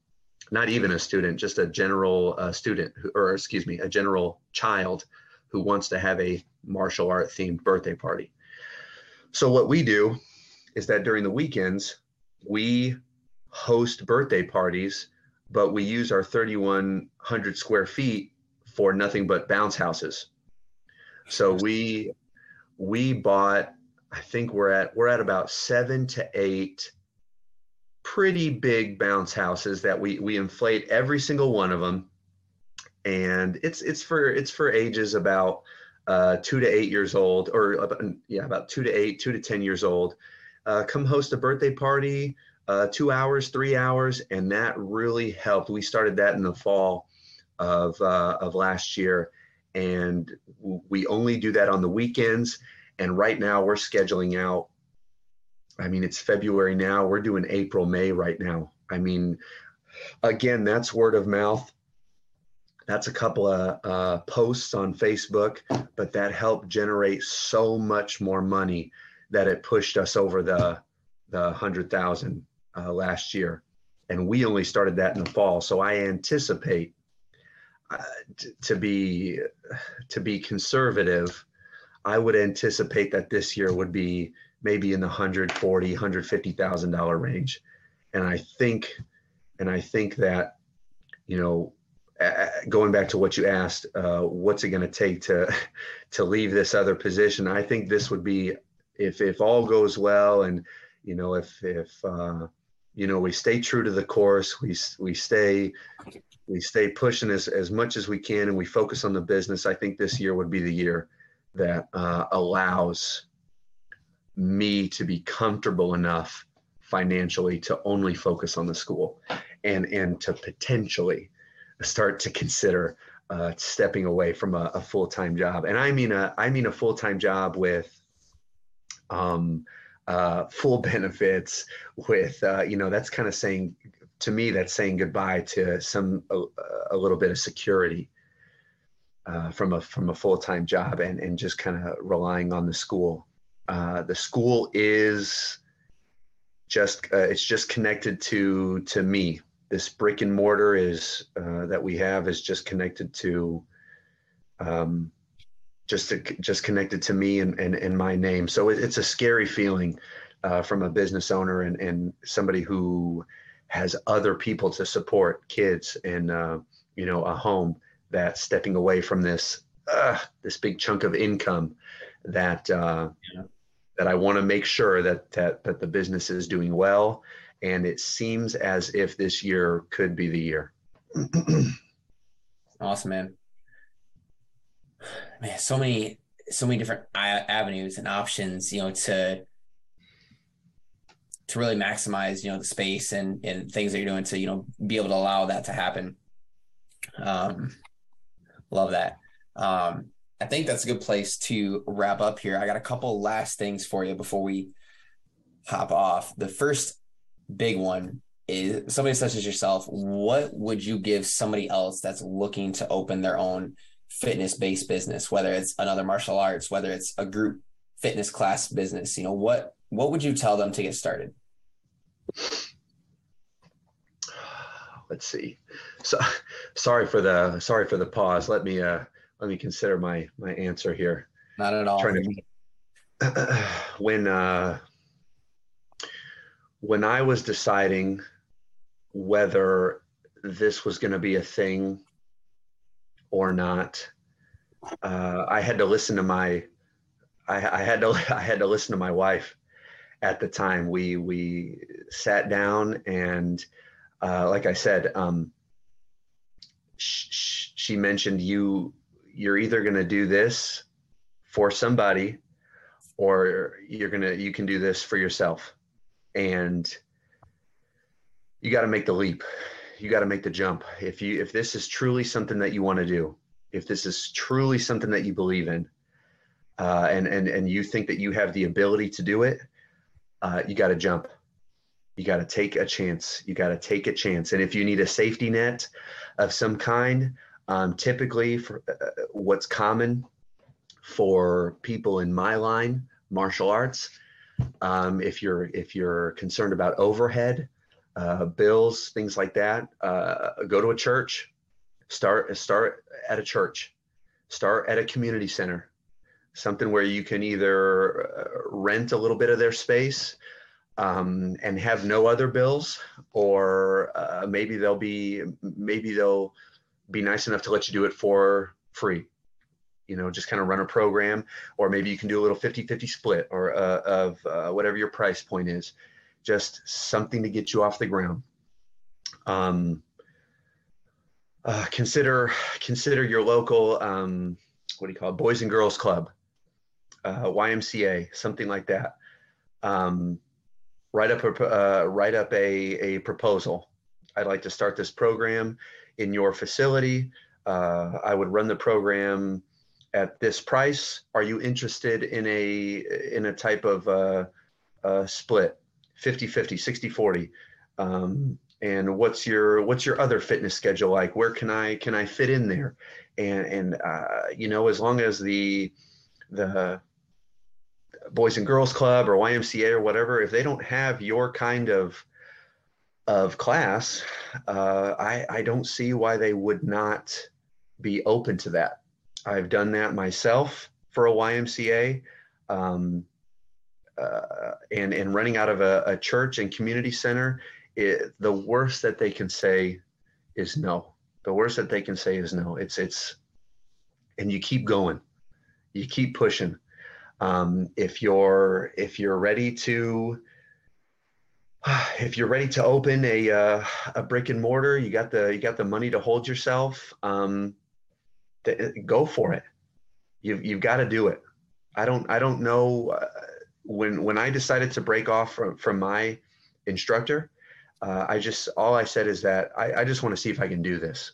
Speaker 7: not even a student just a general uh, student or excuse me a general child who wants to have a martial art themed birthday party. So what we do is that during the weekends we host birthday parties but we use our 3100 square feet for nothing but bounce houses. So we we bought i think we're at we're at about seven to eight pretty big bounce houses that we we inflate every single one of them and it's it's for it's for ages about uh, two to eight years old or about, yeah about two to eight two to ten years old uh, come host a birthday party uh, two hours three hours and that really helped we started that in the fall of uh, of last year and we only do that on the weekends. And right now we're scheduling out I mean, it's February now. We're doing April, May right now. I mean, again, that's word of mouth. That's a couple of uh, posts on Facebook, but that helped generate so much more money that it pushed us over the the hundred thousand uh, last year, and we only started that in the fall. So I anticipate uh, t- to be to be conservative. I would anticipate that this year would be maybe in the 140 150000 dollar range and i think and i think that you know going back to what you asked uh, what's it going to take to to leave this other position? I think this would be if if all goes well and you know if if uh, you know we stay true to the course we we stay we stay pushing as, as much as we can and we focus on the business i think this year would be the year that uh, allows me to be comfortable enough financially to only focus on the school and and to potentially start to consider uh, stepping away from a, a, full-time job and i mean a i mean a full-time job with um uh, full benefits with uh, you know that's kind of saying to me that's saying goodbye to some a, a little bit of security uh, from a from a full-time job and and just kind of relying on the school uh, the school is just uh, it's just connected to to me. This brick and mortar is uh, that we have is just connected to um, just to, just connected to me and, and, and my name. So it, it's a scary feeling uh, from a business owner and, and somebody who has other people to support, kids and uh, you know a home. That stepping away from this uh, this big chunk of income that uh, yeah that I want to make sure that that that the business is doing well, and it seems as if this year could be the year.
Speaker 2: awesome, man. Man, so many so many different avenues and options, you know, to to really maximize, you know, the space and and things that you're doing to, you know, be able to allow that to happen. Um, love that. Um, I think that's a good place to wrap up here. I got a couple last things for you before we hop off. The first big one is somebody such as yourself. What would you give somebody else that's looking to open their own fitness based business, whether it's another martial arts, whether it's a group fitness class business? You know, what what would you tell them to get started?
Speaker 7: Let's see. So sorry for the sorry for the pause. Let me uh let me consider my my answer here.
Speaker 2: Not at all.
Speaker 7: To, when uh, when I was deciding whether this was going to be a thing or not, uh, I had to listen to my I, I had to I had to listen to my wife at the time. We we sat down and uh, like I said, um, sh- she mentioned you you're either going to do this for somebody or you're to you can do this for yourself and you got to make the leap. You got to make the jump. If you if this is truly something that you want to do if this is truly something that you believe in uh, and and and you think that you have the ability to do it uh, you got to jump. You got to take a chance. You got to take a chance. And if you need a safety net of some kind um, typically, for uh, what's common for people in my line, martial arts, um, if you're if you're concerned about overhead, uh, bills, things like that, uh, go to a church. Start start at a church. Start at a community center, something where you can either uh, rent a little bit of their space um, and have no other bills, or uh, maybe they'll be maybe they'll be nice enough to let you do it for free you know just kind of run a program or maybe you can do a little 50-50 split or uh, of uh, whatever your price point is just something to get you off the ground. Um, uh, consider consider your local um, what do you call it? Boys and girls club uh, ymca something like that. Um, write up a uh, write up a, a proposal. I'd like to start this program in your facility. Uh, I would run the program at this price. Are you interested in a in a type of uh, uh, split? 50 50 60 40 um, and what's your what's your other fitness schedule like? Where can i can i fit in there? And and uh, you know as long as the the boys and girls club or ymca or whatever if they don't have your kind of of class uh, i i don't see why they would not be open to that i've done that myself for a ymca um, uh, and and running out of a, a church and community center it, the worst that they can say is no. The worst that they can say is no. It's it's, and you keep going, you keep pushing. Um, if you're if you're ready to if you're ready to open a uh, a brick and mortar, you got the you got the money to hold yourself. Um, go for it. You've you've got to do it. I don't I don't know uh, when when I decided to break off from from my instructor uh, I just all I said is that I, I just want to see if I can do this.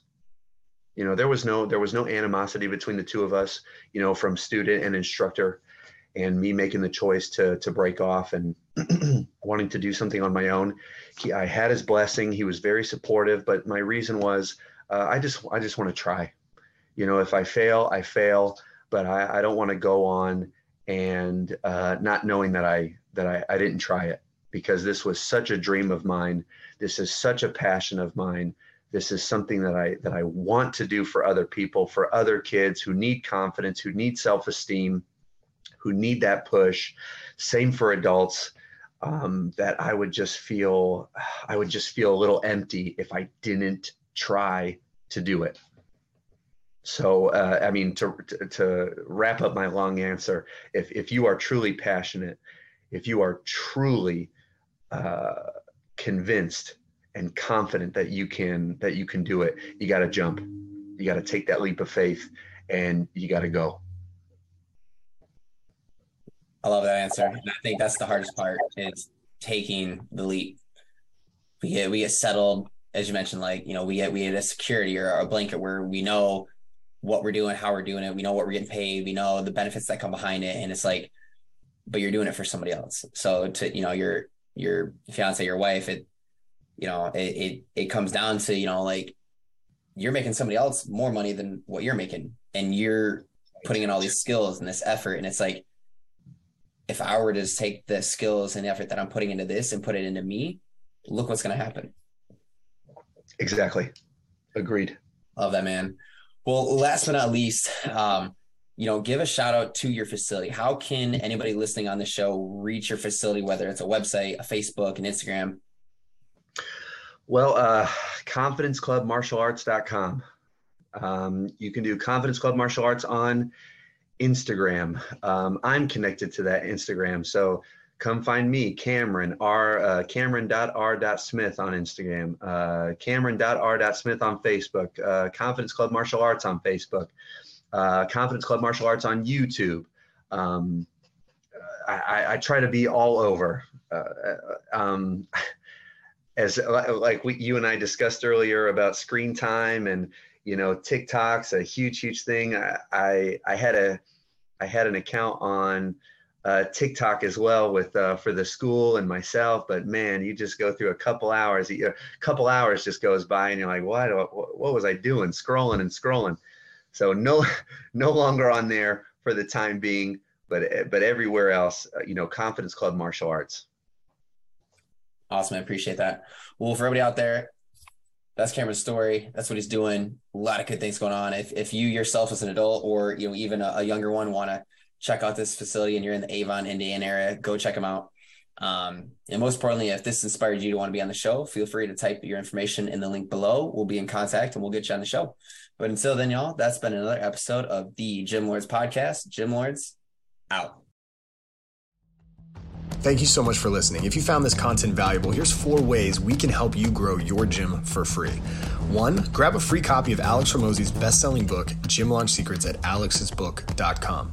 Speaker 7: You know, there was no there was no animosity between the two of us. You know, from student and instructor, and me making the choice to to break off and wanting to do something on my own. He, I had his blessing. He was very supportive, but my reason was uh, I just I just want to try. You know, if I fail, I fail, but I, I don't want to go on and uh, not knowing that I that I, I didn't try it because this was such a dream of mine. This is such a passion of mine. This is something that I that I want to do for other people, for other kids who need confidence, who need self-esteem, who need that push. Same for adults. Um, that I would just feel I would just feel a little empty if I didn't try to do it. So, uh, I mean, to, to, to wrap up my long answer, if if you are truly passionate, if you are truly uh, convinced and confident that you can that you can do it you got to jump. You got to take that leap of faith and you got to go.
Speaker 2: I love that answer. And i think that's the hardest part is taking the leap. We get we get settled as you mentioned like you know we get we get a security or a blanket where we know what we're doing how we're doing it we know what we're getting paid we know the benefits that come behind it and it's like but you're doing it for somebody else so to you know you're your fiance, your wife, it, you know, it, it, it comes down to, you know, like you're making somebody else more money than what you're making and you're putting in all these skills and this effort. And it's like, if I were to just take the skills and effort that I'm putting into this and put it into me, look what's going to happen.
Speaker 7: Exactly. Agreed.
Speaker 2: Love that, man. Well, last but not least, um, you know, give a shout out to your facility. How can anybody listening on the show reach your facility, whether it's a website, a Facebook, an Instagram?
Speaker 7: Well, uh, confidenceclubmartialarts.com. Um, you can do Confidence Club Martial Arts on Instagram. Um, I'm connected to that Instagram. So come find me, Cameron, R, uh, Cameron.R.Smith on Instagram, uh, Cameron.R.Smith on Facebook, uh, Confidence Club Martial Arts on Facebook uh, Confidence Club Martial Arts on YouTube. Um, I, I, try to be all over. Uh, uh, um, as like we, you and I discussed earlier about screen time and you know TikTok's a huge huge thing. I I, I had a I had an account on uh, TikTok as well with uh, for the school and myself. But man, you just go through a couple hours. A couple hours just goes by, and you're like, what? What, was I doing? Scrolling and scrolling. So no, no longer on there for the time being, but but everywhere else, uh, you know, Confidence Club Martial Arts.
Speaker 2: Awesome, I appreciate that. Well, for everybody out there, that's Cameron's story. That's what he's doing. A lot of good things going on. If if you yourself as an adult or you know even a, a younger one want to check out this facility and you're in the Avon, Indiana area, go check them out. Um, and most importantly, if this inspired you to want to be on the show, feel free to type your information in the link below. We'll be in contact and we'll get you on the show. But until then, y'all, that's been another episode of the Gym Lords podcast. Gym Lords out.
Speaker 1: Thank you so much for listening. If you found this content valuable, here's four ways we can help you grow your gym for free. One, grab a free copy of Alex Hormozi's best-selling book, Gym Launch Secrets at alexsbook.com.